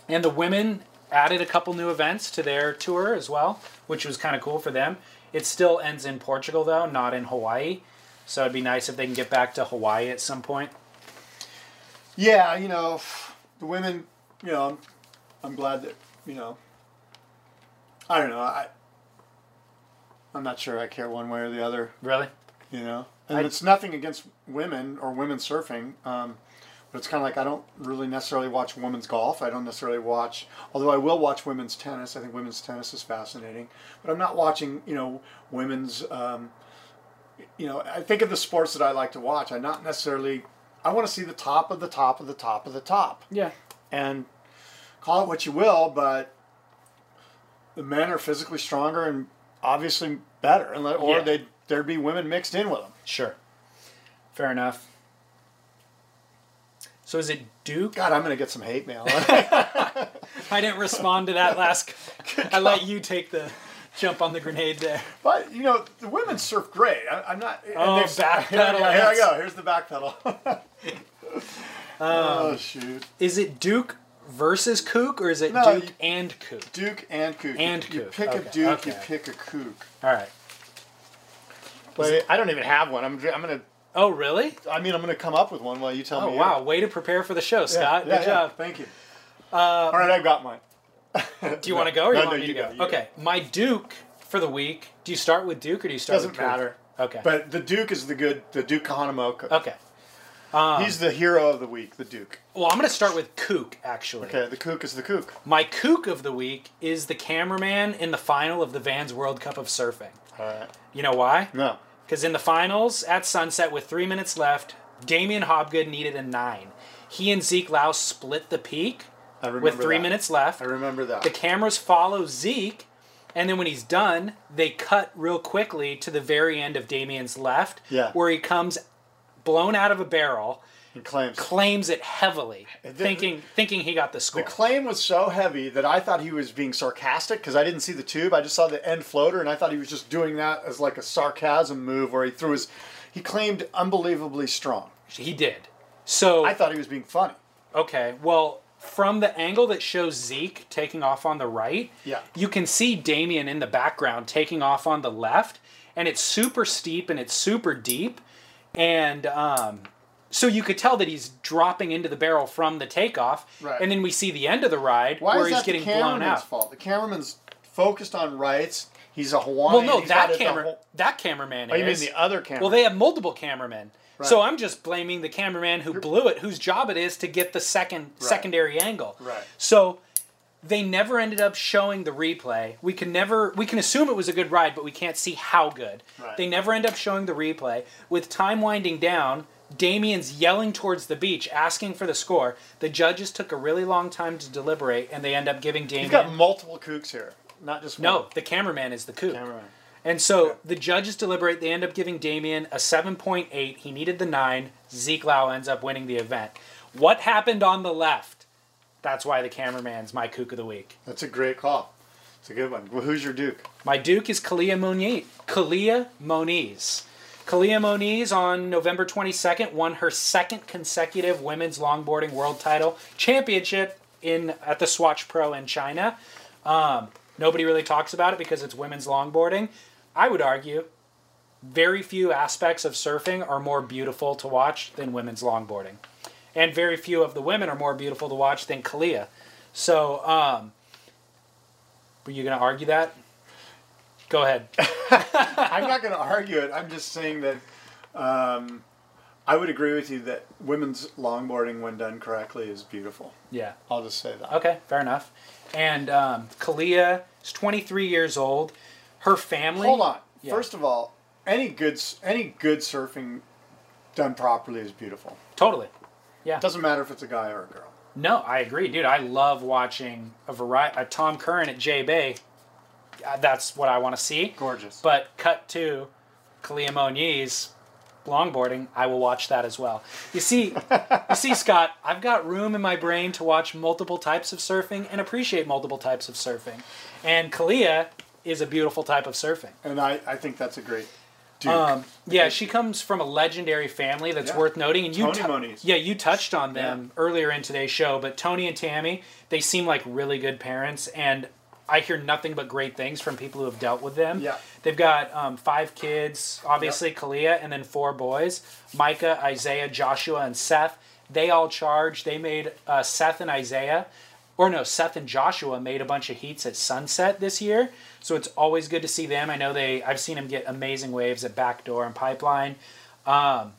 And the women added a couple new events to their tour as well, which was kind of cool for them. It still ends in Portugal though, not in Hawaii. So it'd be nice if they can get back to Hawaii at some point. Yeah, you know, the women. You know, I'm, I'm glad that you know. I don't know. I. I'm not sure I care one way or the other. Really? You know, and I- it's nothing against women or women surfing. Um, but it's kind of like I don't really necessarily watch women's golf. I don't necessarily watch, although I will watch women's tennis. I think women's tennis is fascinating. But I'm not watching, you know, women's. Um, you know, I think of the sports that I like to watch. I'm not necessarily. I want to see the top of the top of the top of the top, Yeah. and call it what you will, but the men are physically stronger and obviously better, and let- or Yeah. they there'd be women mixed in with them. Sure. Fair enough. So is it Duke? God, I'm gonna get some hate mail. I didn't respond to that last. I let you take the jump on the grenade there. but you know, the women surf great. I, I'm not. and Oh, Here, I go, here I go. Here's the back pedal. oh um, shoot! Is it Duke versus Kook or is it No, Duke you- and Kook? Duke and kook. And you, you pick Okay, a duke. You pick a kook. All right. But I don't even have one. I'm. I'm gonna. Oh, really? I mean, I'm gonna come up with one while you tell Oh, me. Oh wow. Way to prepare for the show, yours. Yeah, Scott. yeah, Good yeah. job. Thank you. Uh, All right, I've got mine. Do you want to go or No, you no, want me you to go, go? you go. okay. My Duke for the week. Do you start with Duke or do you start Doesn't with Kook? matter. Okay. But the Duke is the good. The Duke Kahanamoku. okay. He's the hero of the week. The Duke. Well, I'm going to start with Kook, actually. Okay, the kook is the kook. My kook of the week is the cameraman in the final of the Vans World Cup of Surfing. All right. You know why? No. Because in the finals at sunset with three minutes left, Damien Hobgood needed a nine. He and Zeke Lau split the peak with three that. minutes left. I remember that. The cameras follow Zeke, And then when he's done, they cut real quickly to the very end of Damien's left, Yeah. where he comes blown out of a barrel, And claims. claims it heavily, did- thinking thinking he got the score. The claim was so heavy that I thought he was being sarcastic because I didn't see the tube. I just saw the end floater, and I thought he was just doing that as like a sarcasm move where he threw his. He claimed unbelievably strong. he did. So I thought he was being funny. Okay, well, from the angle that shows Zeke taking off on the right, Yeah. you can see Damien in the background taking off on the left, and it's super steep and it's super deep, and um, so you could tell that he's dropping into the barrel from the takeoff, Right. and then we see the end of the ride Why where is he's that getting blown out. fault? The cameraman's focused on rights. He's a Hawaiian. Well, no, that camera, whole- that cameraman Oh, you mean the other camera? Well, they have multiple cameramen. So I'm just blaming the cameraman who blew it, whose job it is to get the second secondary angle. Right. So they never ended up showing the replay. We can never we can assume it was a good ride, but we can't see how good. Right. They never end up showing the replay. With time winding down, Damien's yelling towards the beach, asking for the score. The judges took a really long time to deliberate, and they end up giving Damien. He's got multiple kooks here, not just one. no, the cameraman is the coup. cameraman. And so the judges deliberate. They end up giving Damien a 7.8. He needed the 9. Zeke Lau ends up winning the event. What happened on the left? That's why the cameraman's my kook of the week. That's a great call. It's a good one. Well, who's your Duke? My Duke is Kelia Moniz. Kelia Moniz. Kelia Moniz on November 22nd won her second consecutive women's longboarding world title championship in at the Swatch Pro in China. Um, nobody really talks about it because it's women's longboarding. I would argue very few aspects of surfing are more beautiful to watch than women's longboarding. And very few of the women are more beautiful to watch than Kelia. So, um, were you going to argue that? Go ahead. I'm not going to argue it. I'm just saying that um, I would agree with you that women's longboarding, when done correctly, is beautiful. Yeah. I'll just say that. Okay, fair enough. And um, Kelia is 23 years old. Her family. Hold on. Yeah. First of all, any good any good surfing done properly is beautiful. Totally. Yeah. It doesn't matter if it's a guy or a girl. No, I agree, dude. I love watching a variety. A Tom Curren at J Bay. Uh, That's what I want to see. Gorgeous. But cut to Kelia Moniz longboarding. I will watch that as well. You see, you see, Scott. I've got room in my brain to watch multiple types of surfing and appreciate multiple types of surfing. And Kelia is a beautiful type of surfing. and I, I think that's a great. Um, yeah, she comes from a legendary family that's Yeah. worth noting. And you, Tony yeah, you touched on them earlier in today's show. But Tony and Tammy, they seem like really good parents, and I hear nothing but great things from people who have dealt with them. Yeah. they've got um, five kids, obviously Kelia, and then four boys: Micah, Isaiah, Joshua, and Seth. They all charged. They made uh, Seth and Isaiah, or no, Seth and Joshua made a bunch of heats at Sunset this year. So it's always good to see them. I know they. I've seen them get amazing waves at Backdoor and Pipeline. Um,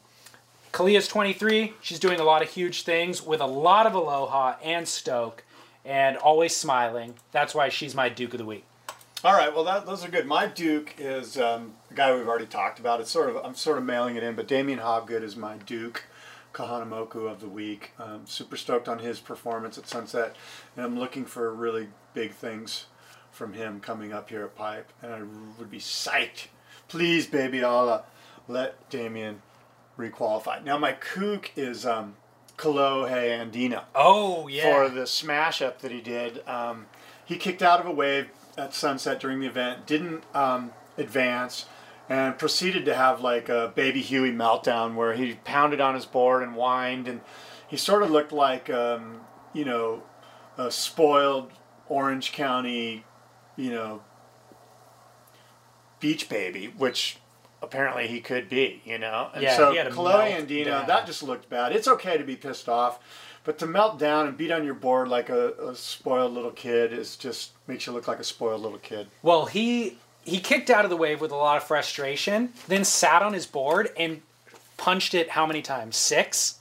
Kelia's 23. She's doing a lot of huge things with a lot of aloha and stoke, and always smiling. That's why she's my Duke of the Week. All right, well that, those are good. My Duke is um, a guy we've already talked about. It's sort of I'm sort of mailing it in, but Damien Hobgood is my Duke Kahanamoku of the week. Um, super stoked on his performance at Sunset, and I'm looking for really big things from him coming up here at Pipe, and I would be psyched. Please, baby Allah, let Damien requalify. Now my kook is um, Kalohe Andino Oh yeah. for the smash up that he did. Um, he kicked out of a wave at sunset during the event, didn't um, advance, and proceeded to have like a baby Huey meltdown where he pounded on his board and whined, and he sort of looked like um, you know a spoiled Orange County, you know, beach baby, which apparently he could be, you know. And Yeah, so he had Kalohe Andino, down. that just looked bad. It's okay to be pissed off, but to melt down and beat on your board like a, a spoiled little kid is just makes you look like a spoiled little kid. Well, he he kicked out of the wave with a lot of frustration, then sat on his board and punched it how many times? Six.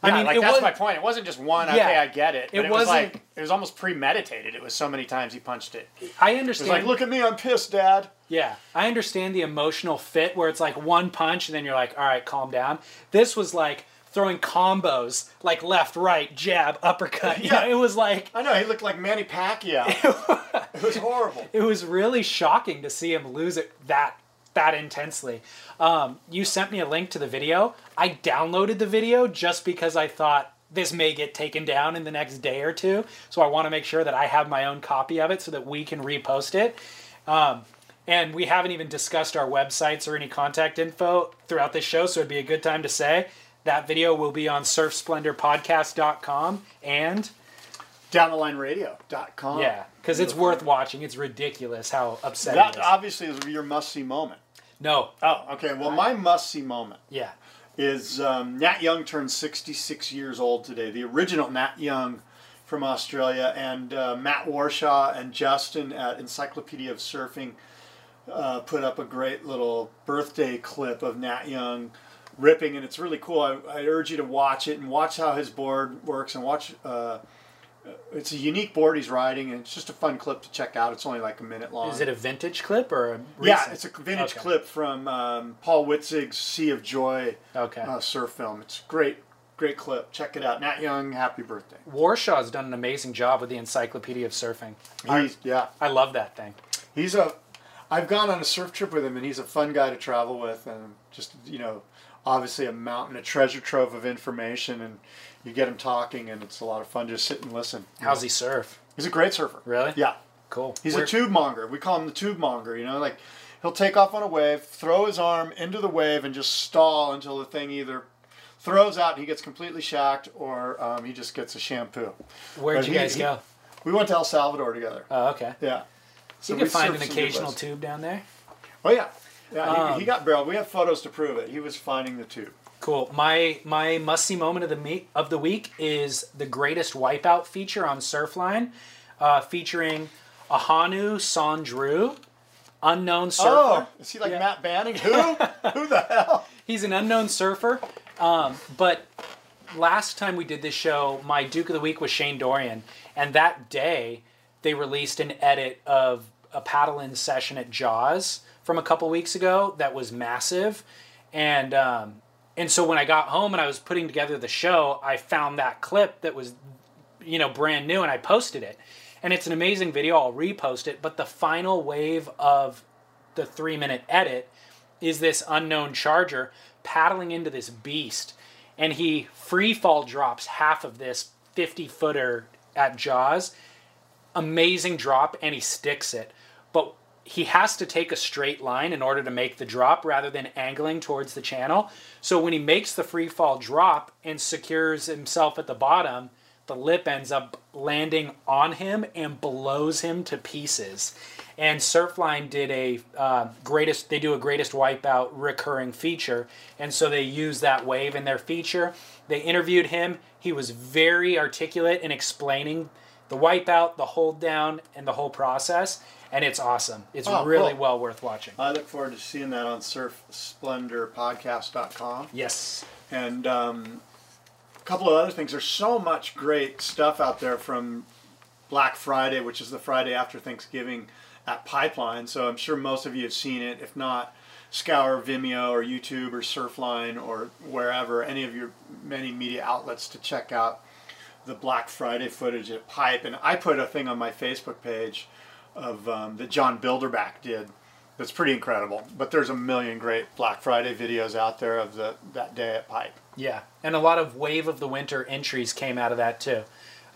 I mean, it like that's was- my point. It wasn't just one. Yeah. Okay, I get it. But It it, was like it was almost premeditated. It was so many times he punched it. It I understand. like, look at me, I'm pissed, Dad. Yeah, I understand the emotional fit where it's like one punch and then you're like, all right, calm down. This was like throwing combos like left, right, jab, uppercut. You Yeah. know, it was like I know he looked like Manny Pacquiao. it was horrible. it was really shocking to see him lose it that that intensely. Um, you sent me a link to the video. I downloaded the video just because I thought this may get taken down in the next day or two. So I want to make sure that I have my own copy of it so that we can repost it. Um, and we haven't even discussed our websites or any contact info throughout this show, so it'd be a good time to say that video will be on surfsplendorpodcast.com and Downthelineradio.com. yeah, because it's worth watching. It's ridiculous how upsetting That it is. obviously is your must see moment. No, Oh, okay. Well, my must see moment yeah, is um, Nat Young turned 66 years old today. The original Nat Young from Australia, and uh, Matt Warshaw and Justin at Encyclopedia of Surfing uh, put up a great little birthday clip of Nat Young ripping, and it's really cool. I, I urge you to watch it and watch how his board works and watch. Uh, it's a unique board he's riding, and it's just a fun clip to check out. It's only like a minute long. is it a vintage clip or a Yeah, it's a vintage Okay. clip from um, Paul Witzig's Sea of Joy Okay. uh, surf film. It's great, great clip. Check it out. Nat Young, happy birthday. Warshaw's done an amazing job with the Encyclopedia of Surfing. He's yeah, I love that thing. he's a. I've gone on a surf trip with him, and he's a fun guy to travel with, and just you know, obviously a mountain, a treasure trove of information, and you get him talking, and it's a lot of fun. Just sit and listen. How's he surf? He's a great surfer. Really? Yeah. Cool. He's Where- a tube monger. We call him the tube monger. You know, like he'll take off on a wave, throw his arm into the wave, and just stall until the thing either throws out and he gets completely shacked, or um, he just gets a shampoo. Where'd but you he- guys he- go? We went to El Salvador together. Oh, okay. Yeah. So you can find an occasional tube down there. Oh yeah. Yeah, Um, he, he got barreled. We have photos to prove it. He was finding the tube. Cool. My my must see moment of the me- of the week is the greatest wipeout feature on Surfline, uh, featuring Ahanu Sandru, unknown surfer. Oh, is he like Yeah. Matt Banting? Who? Who the hell? He's an unknown surfer. Um, but last time we did this show, my Duke of the Week was Shane Dorian, and that day they released an edit of a paddle in session at Jaws from a couple weeks ago that was massive, and um, and so when I got home and I was putting together the show, I found that clip that was you know brand new and I posted it, and it's an amazing video. I'll repost it, but the final wave of the three minute edit is this unknown charger paddling into this beast. And he free fall drops half of this 50 footer at jaws. Amazing drop and he sticks it he has to take a straight line in order to make the drop rather than angling towards the channel so when he makes the free fall drop and secures himself at the bottom the lip ends up landing on him and blows him to pieces. And Surfline did a uh, greatest, they do a greatest wipeout recurring feature. And so they use that wave in their feature. They interviewed him. He was very articulate in explaining the wipeout, the hold down, and the whole process. And it's awesome. It's Oh, really cool. well worth watching. I look forward to seeing that on surfsplendorpodcast.com. Yes. And um, a couple of other things. There's so much great stuff out there from Black Friday, which is the Friday after Thanksgiving at Pipeline. So I'm sure most of you have seen it. If not, scour Vimeo or YouTube or Surfline or wherever, any of your many media outlets to check out the Black Friday footage at Pipe. And I put a thing on my Facebook page of um, that John Bilderback did. That's pretty incredible. But there's a million great Black Friday videos out there of the that day at Pipe. Yeah, and a lot of Wave of the Winter entries came out of that too.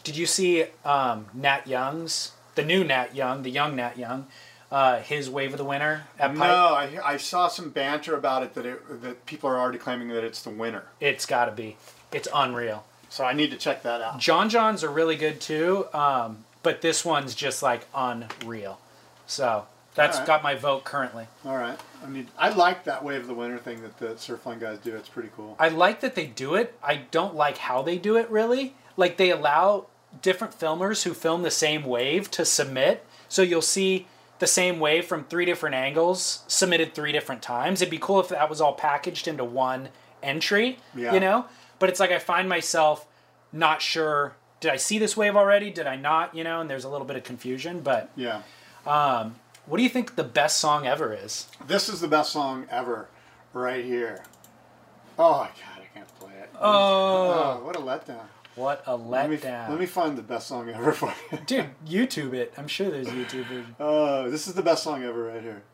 Did you see um, Nat Young's, the new Nat Young, the young Nat Young, uh, his Wave of the Winter at Pipe? No, I, I saw some banter about it that it, that people are already claiming that it's the winner. It's got to be. It's unreal. So I need to check that out. John John's are really good too, um, but this one's just like unreal. So that's Alright. got my vote currently. All right. I mean, I like that wave of the winter thing that the Surfline guys do. It's pretty cool. I like that they do it. I don't like how they do it really. Like they allow different filmers who film the same wave to submit. So you'll see the same wave from three different angles submitted three different times. It'd be cool if that was all packaged into one entry, Yeah. you know? But it's like I find myself not sure did I see this wave already? Did I not? You know, and there's a little bit of confusion. But Yeah. Um, what do you think the best song ever is? This is the best song ever, right here. Oh my god, I can't play it. Oh, Oh, what a letdown. what a Let me, letdown. let me find the best song ever for you. Dude, YouTube it. I'm sure there's YouTube version. Oh, this is the best song ever right here.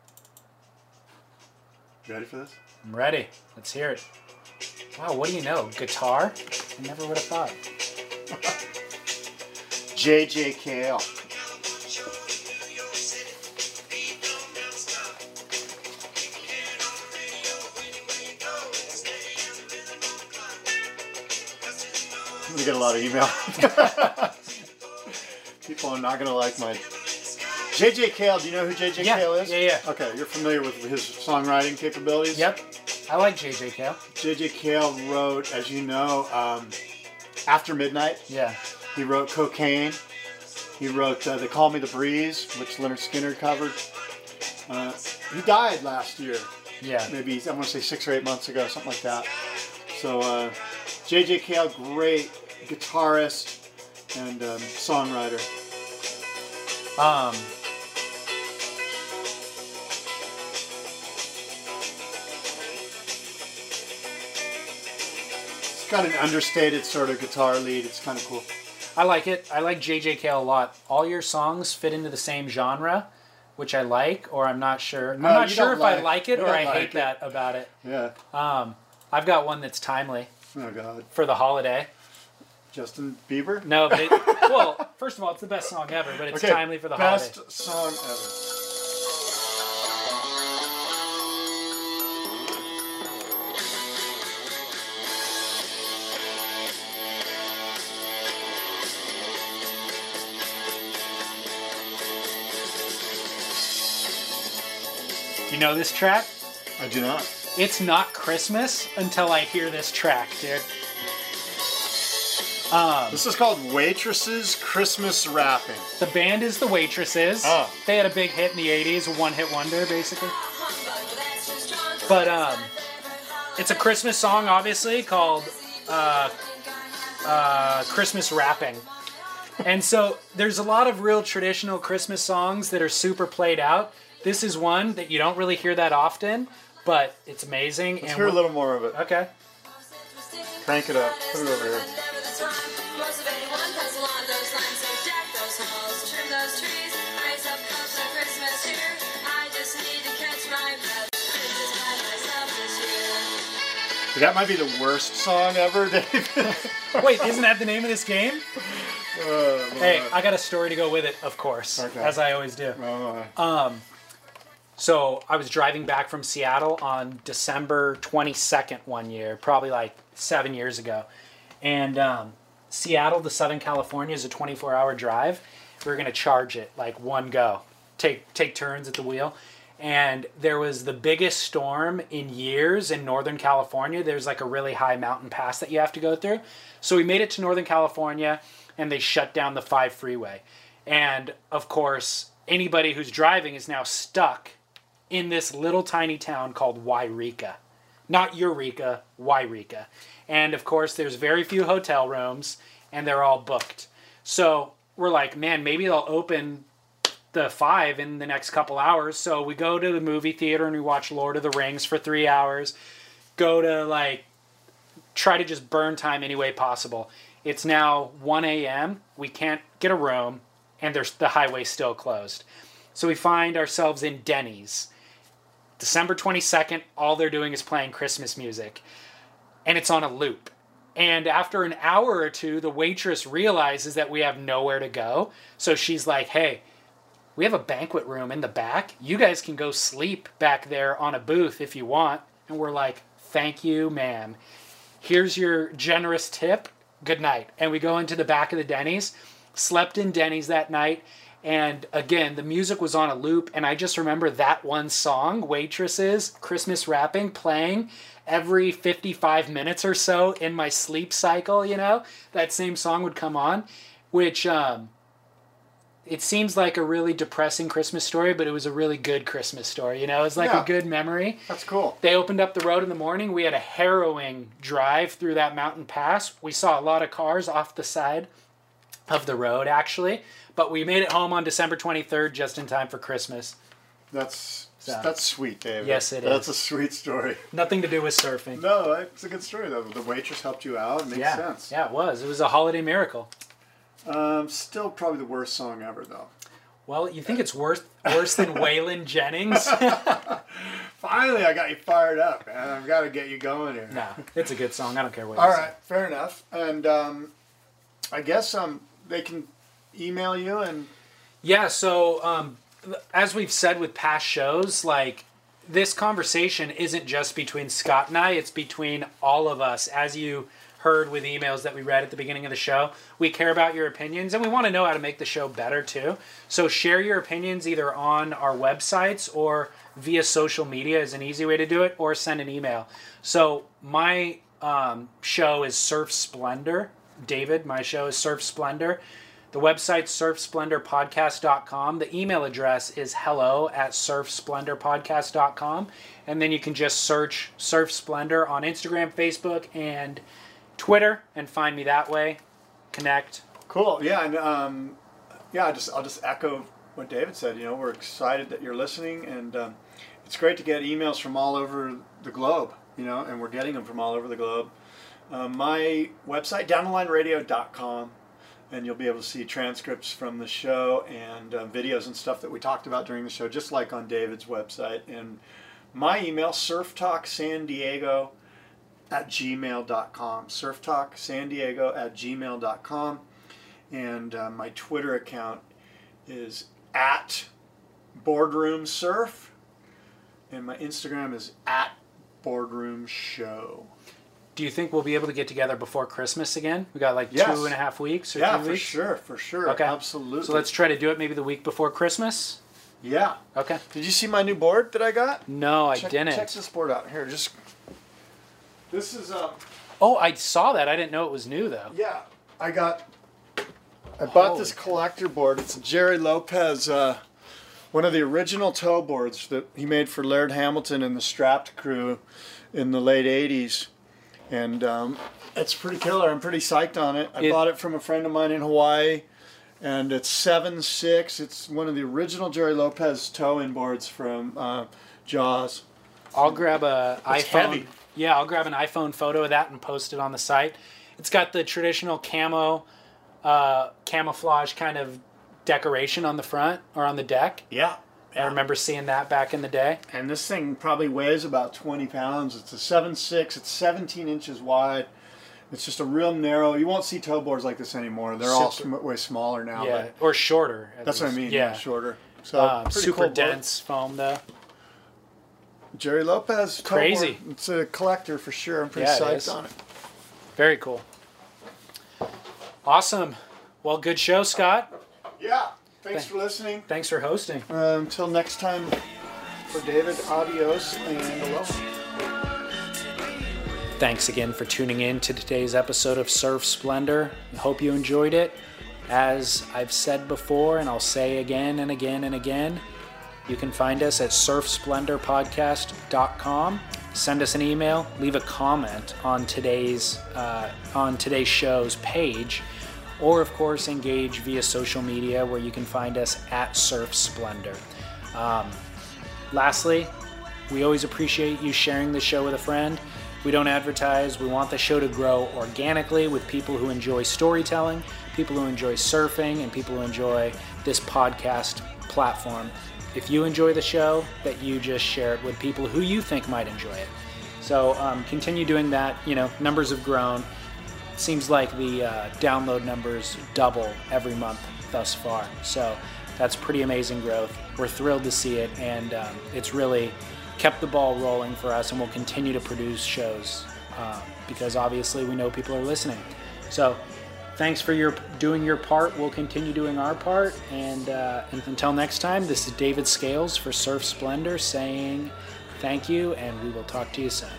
You ready for this? I'm ready. Let's hear it. Wow, what do you know? Guitar? I never would have thought. JJ Cale. I'm gonna get a lot of email. People are not gonna like my. JJ Cale, do you know who JJ Yeah, Cale is? yeah, yeah. Okay, you're familiar with his songwriting capabilities? Yep. I like JJ Cale. JJ Cale wrote, as you know, um, After Midnight. Yeah. He wrote Cocaine. He wrote uh, They Call Me the Breeze, which Lynyrd Skynyrd covered. Uh, he died last year, Yeah. maybe, I want to say six or eight months ago, something like that. So, uh, JJ Cale, great guitarist and um, songwriter. Um, It's got an understated sort of guitar lead. It's kind of cool. I like it. I like JJ Cale a lot. All your songs fit into the same genre, which I like, or I'm not sure. No, I'm not sure if I like- like it or I like hate it. that about it. Yeah. Um, I've got one that's timely Oh, God. for the holiday. Justin Bieber? No, but it, well, first of all, it's the best song ever, but it's Okay, timely for the best holiday. song ever. You know this track? I do not. It's not Christmas until I hear this track, dude. Um, This is called Waitresses Christmas Wrapping. the band is the Waitresses. Oh. They had a big hit in the '80s, a one-hit wonder, basically. But um, it's a Christmas song, obviously called uh, uh, "Christmas Wrapping." And so there's a lot of real traditional Christmas songs that are super played out. This is one that you don't really hear that often, but it's amazing. Let's and hear a little more of it. Okay. Crank it up. Put it over here. That might be the worst song ever, Dave. Wait, isn't that the name of this game? Uh, Hey, I got a story to go with it, of course, Okay. as I always do. uh, So I was driving back from Seattle on December 22nd one year, probably like seven years ago. And um, Seattle to Southern California is a 24 hour drive. We are going to charge it like one go, take, take turns at the wheel. And there was the biggest storm in years in Northern California. There's like a really high mountain pass that you have to go through. So we made it to Northern California and they shut down the 5 freeway. And of course, anybody who's driving is now stuck in this little tiny town called Yreka. Not Eureka, Yreka. And of course, there's very few hotel rooms and they're all booked. So we're like, man, maybe they'll open the five in the next couple hours. So we go to the movie theater and we watch Lord of the Rings for three hours. Go to like, try to just burn time any way possible. It's now 1 a.m. We can't get a room and there's the highway's still closed. So we find ourselves in Denny's. December 22nd, all they're doing is playing Christmas music. And it's on a loop. And after an hour or two, the waitress realizes that we have nowhere to go. So she's like, hey, we have a banquet room in the back. You guys can go sleep back there on a booth if you want. And we're like, thank you, ma'am. Here's your generous tip. Good night. And we go into the back of the Denny's, slept in Denny's that night. And again, the music was on a loop. And I just remember that one song, Waitresses, Christmas Wrapping, playing every 55 minutes or so in my sleep cycle, you know? That same song would come on, which, um, it seems like a really depressing Christmas story, but it was a really good Christmas story. You know, it was like Yeah. a good memory. That's cool. They opened up the road in the morning. We had a harrowing drive through that mountain pass. We saw a lot of cars off the side of the road, actually, but we made it home on December 23rd just in time for Christmas. That's So That's sweet, David. Yes, it That's is. a sweet story. nothing to do with surfing. No, it's a good story though. The waitress helped you out. It makes yeah, sense. yeah, it was. It was a holiday miracle. Um, still probably the worst song ever though. Well, you think it's worse worse than Waylon Jennings? Finally, I got you fired up, man. I've got to get you going here. no, it's a good song. I don't care what. you All say. fair enough. And um, I guess um, they can email you and Yeah, so um, as we've said with past shows, like this conversation isn't just between Scott and I, it's between all of us. As you heard with emails that we read at the beginning of the show, we care about your opinions and we want to know how to make the show better too. So share your opinions either on our websites or via social media is an easy way to do it, or send an email. So my um, show is Surf Splendor. David, my show is Surf Splendor. The website surfsplendorpodcast.com. The email address is hello at surfsplendorpodcast.com. And then you can just search Surf Splendor on Instagram, Facebook, and Twitter and find me that way. Connect. cool. Yeah, and um, yeah, I just I'll just echo what David said. You know, we're excited that you're listening, and um, it's great to get emails from all over the globe. You know, and we're getting them from all over the globe. Um, my website downthelineradio.com and you'll be able to see transcripts from the show and uh, videos and stuff that we talked about during the show, just like on David's website. And my email, surftalksandiego at gmail.com. Surftalksandiego at gmail.com. And uh, my Twitter account is at boardroom surf. And my Instagram is at boardroom show. Do you think we'll be able to get together before Christmas again? We got like Yes. two and a half weeks or Yeah, three for sure, for sure. Okay. Absolutely. So let's try to do it maybe the week before Christmas. Yeah. Okay. Did you see my new board that I got? No, I didn't. Check this board out here. Just this is uh Oh, I saw that. I didn't know it was new though. yeah. I got. I bought Holy this collector board. It's Gerry Lopez, uh, one of the original tow boards that he made for Laird Hamilton and the Strapped crew in the late '80s, and um, it's pretty killer. I'm pretty psyched on it. I It- bought it from a friend of mine in Hawaii. And it's seven six. It's one of the original Gerry Lopez tow-in boards from uh, Jaws. I'll grab a It's iPhone. heavy. Yeah, I'll grab an iPhone photo of that and post it on the site. It's got the traditional camo, uh, camouflage kind of decoration on the front or on the deck. Yeah. I remember seeing that back in the day. And this thing probably weighs about 20 pounds. It's a 7.6, it's 17 inches wide. It's just a real narrow. You won't see tow boards like this anymore. They're all sm- way smaller now. yeah, But or shorter. at that's what I mean. Yeah, Yeah, shorter. So Um, super cool board. dense foam though. Gerry Lopez. tow board. Crazy. It's a collector for sure. I'm pretty Yeah, it psyched is. on it. Very cool. Awesome. Well, good show, Scott. Yeah. Thanks for listening. Thanks for hosting. Uh, until next time, for David, adios and aloha. Thanks again for tuning in to today's episode of Surf Splendor. I hope you enjoyed it. As I've said before, and I'll say again and again and again, you can find us at surfsplendorpodcast.com. Send us an email, leave a comment on today's uh, on today's show's page, or of course engage via social media where you can find us at Surf Splendor. Um, lastly, we always appreciate you sharing the show with a friend. We don't advertise. We want the show to grow organically with people who enjoy storytelling, people who enjoy surfing, and people who enjoy this podcast platform. If you enjoy the show, that you just share it with people who you think might enjoy it. So um, continue doing that. You know, numbers have grown. Seems like the uh, download numbers double every month thus far. So that's pretty amazing growth. We're thrilled to see it, and um, it's really kept the ball rolling for us, and we'll continue to produce shows uh, because obviously we know people are listening. So thanks for your doing your part. We'll continue doing our part, and, uh, until next time, this is David Scales for Surf Splendor saying thank you, and we will talk to you soon.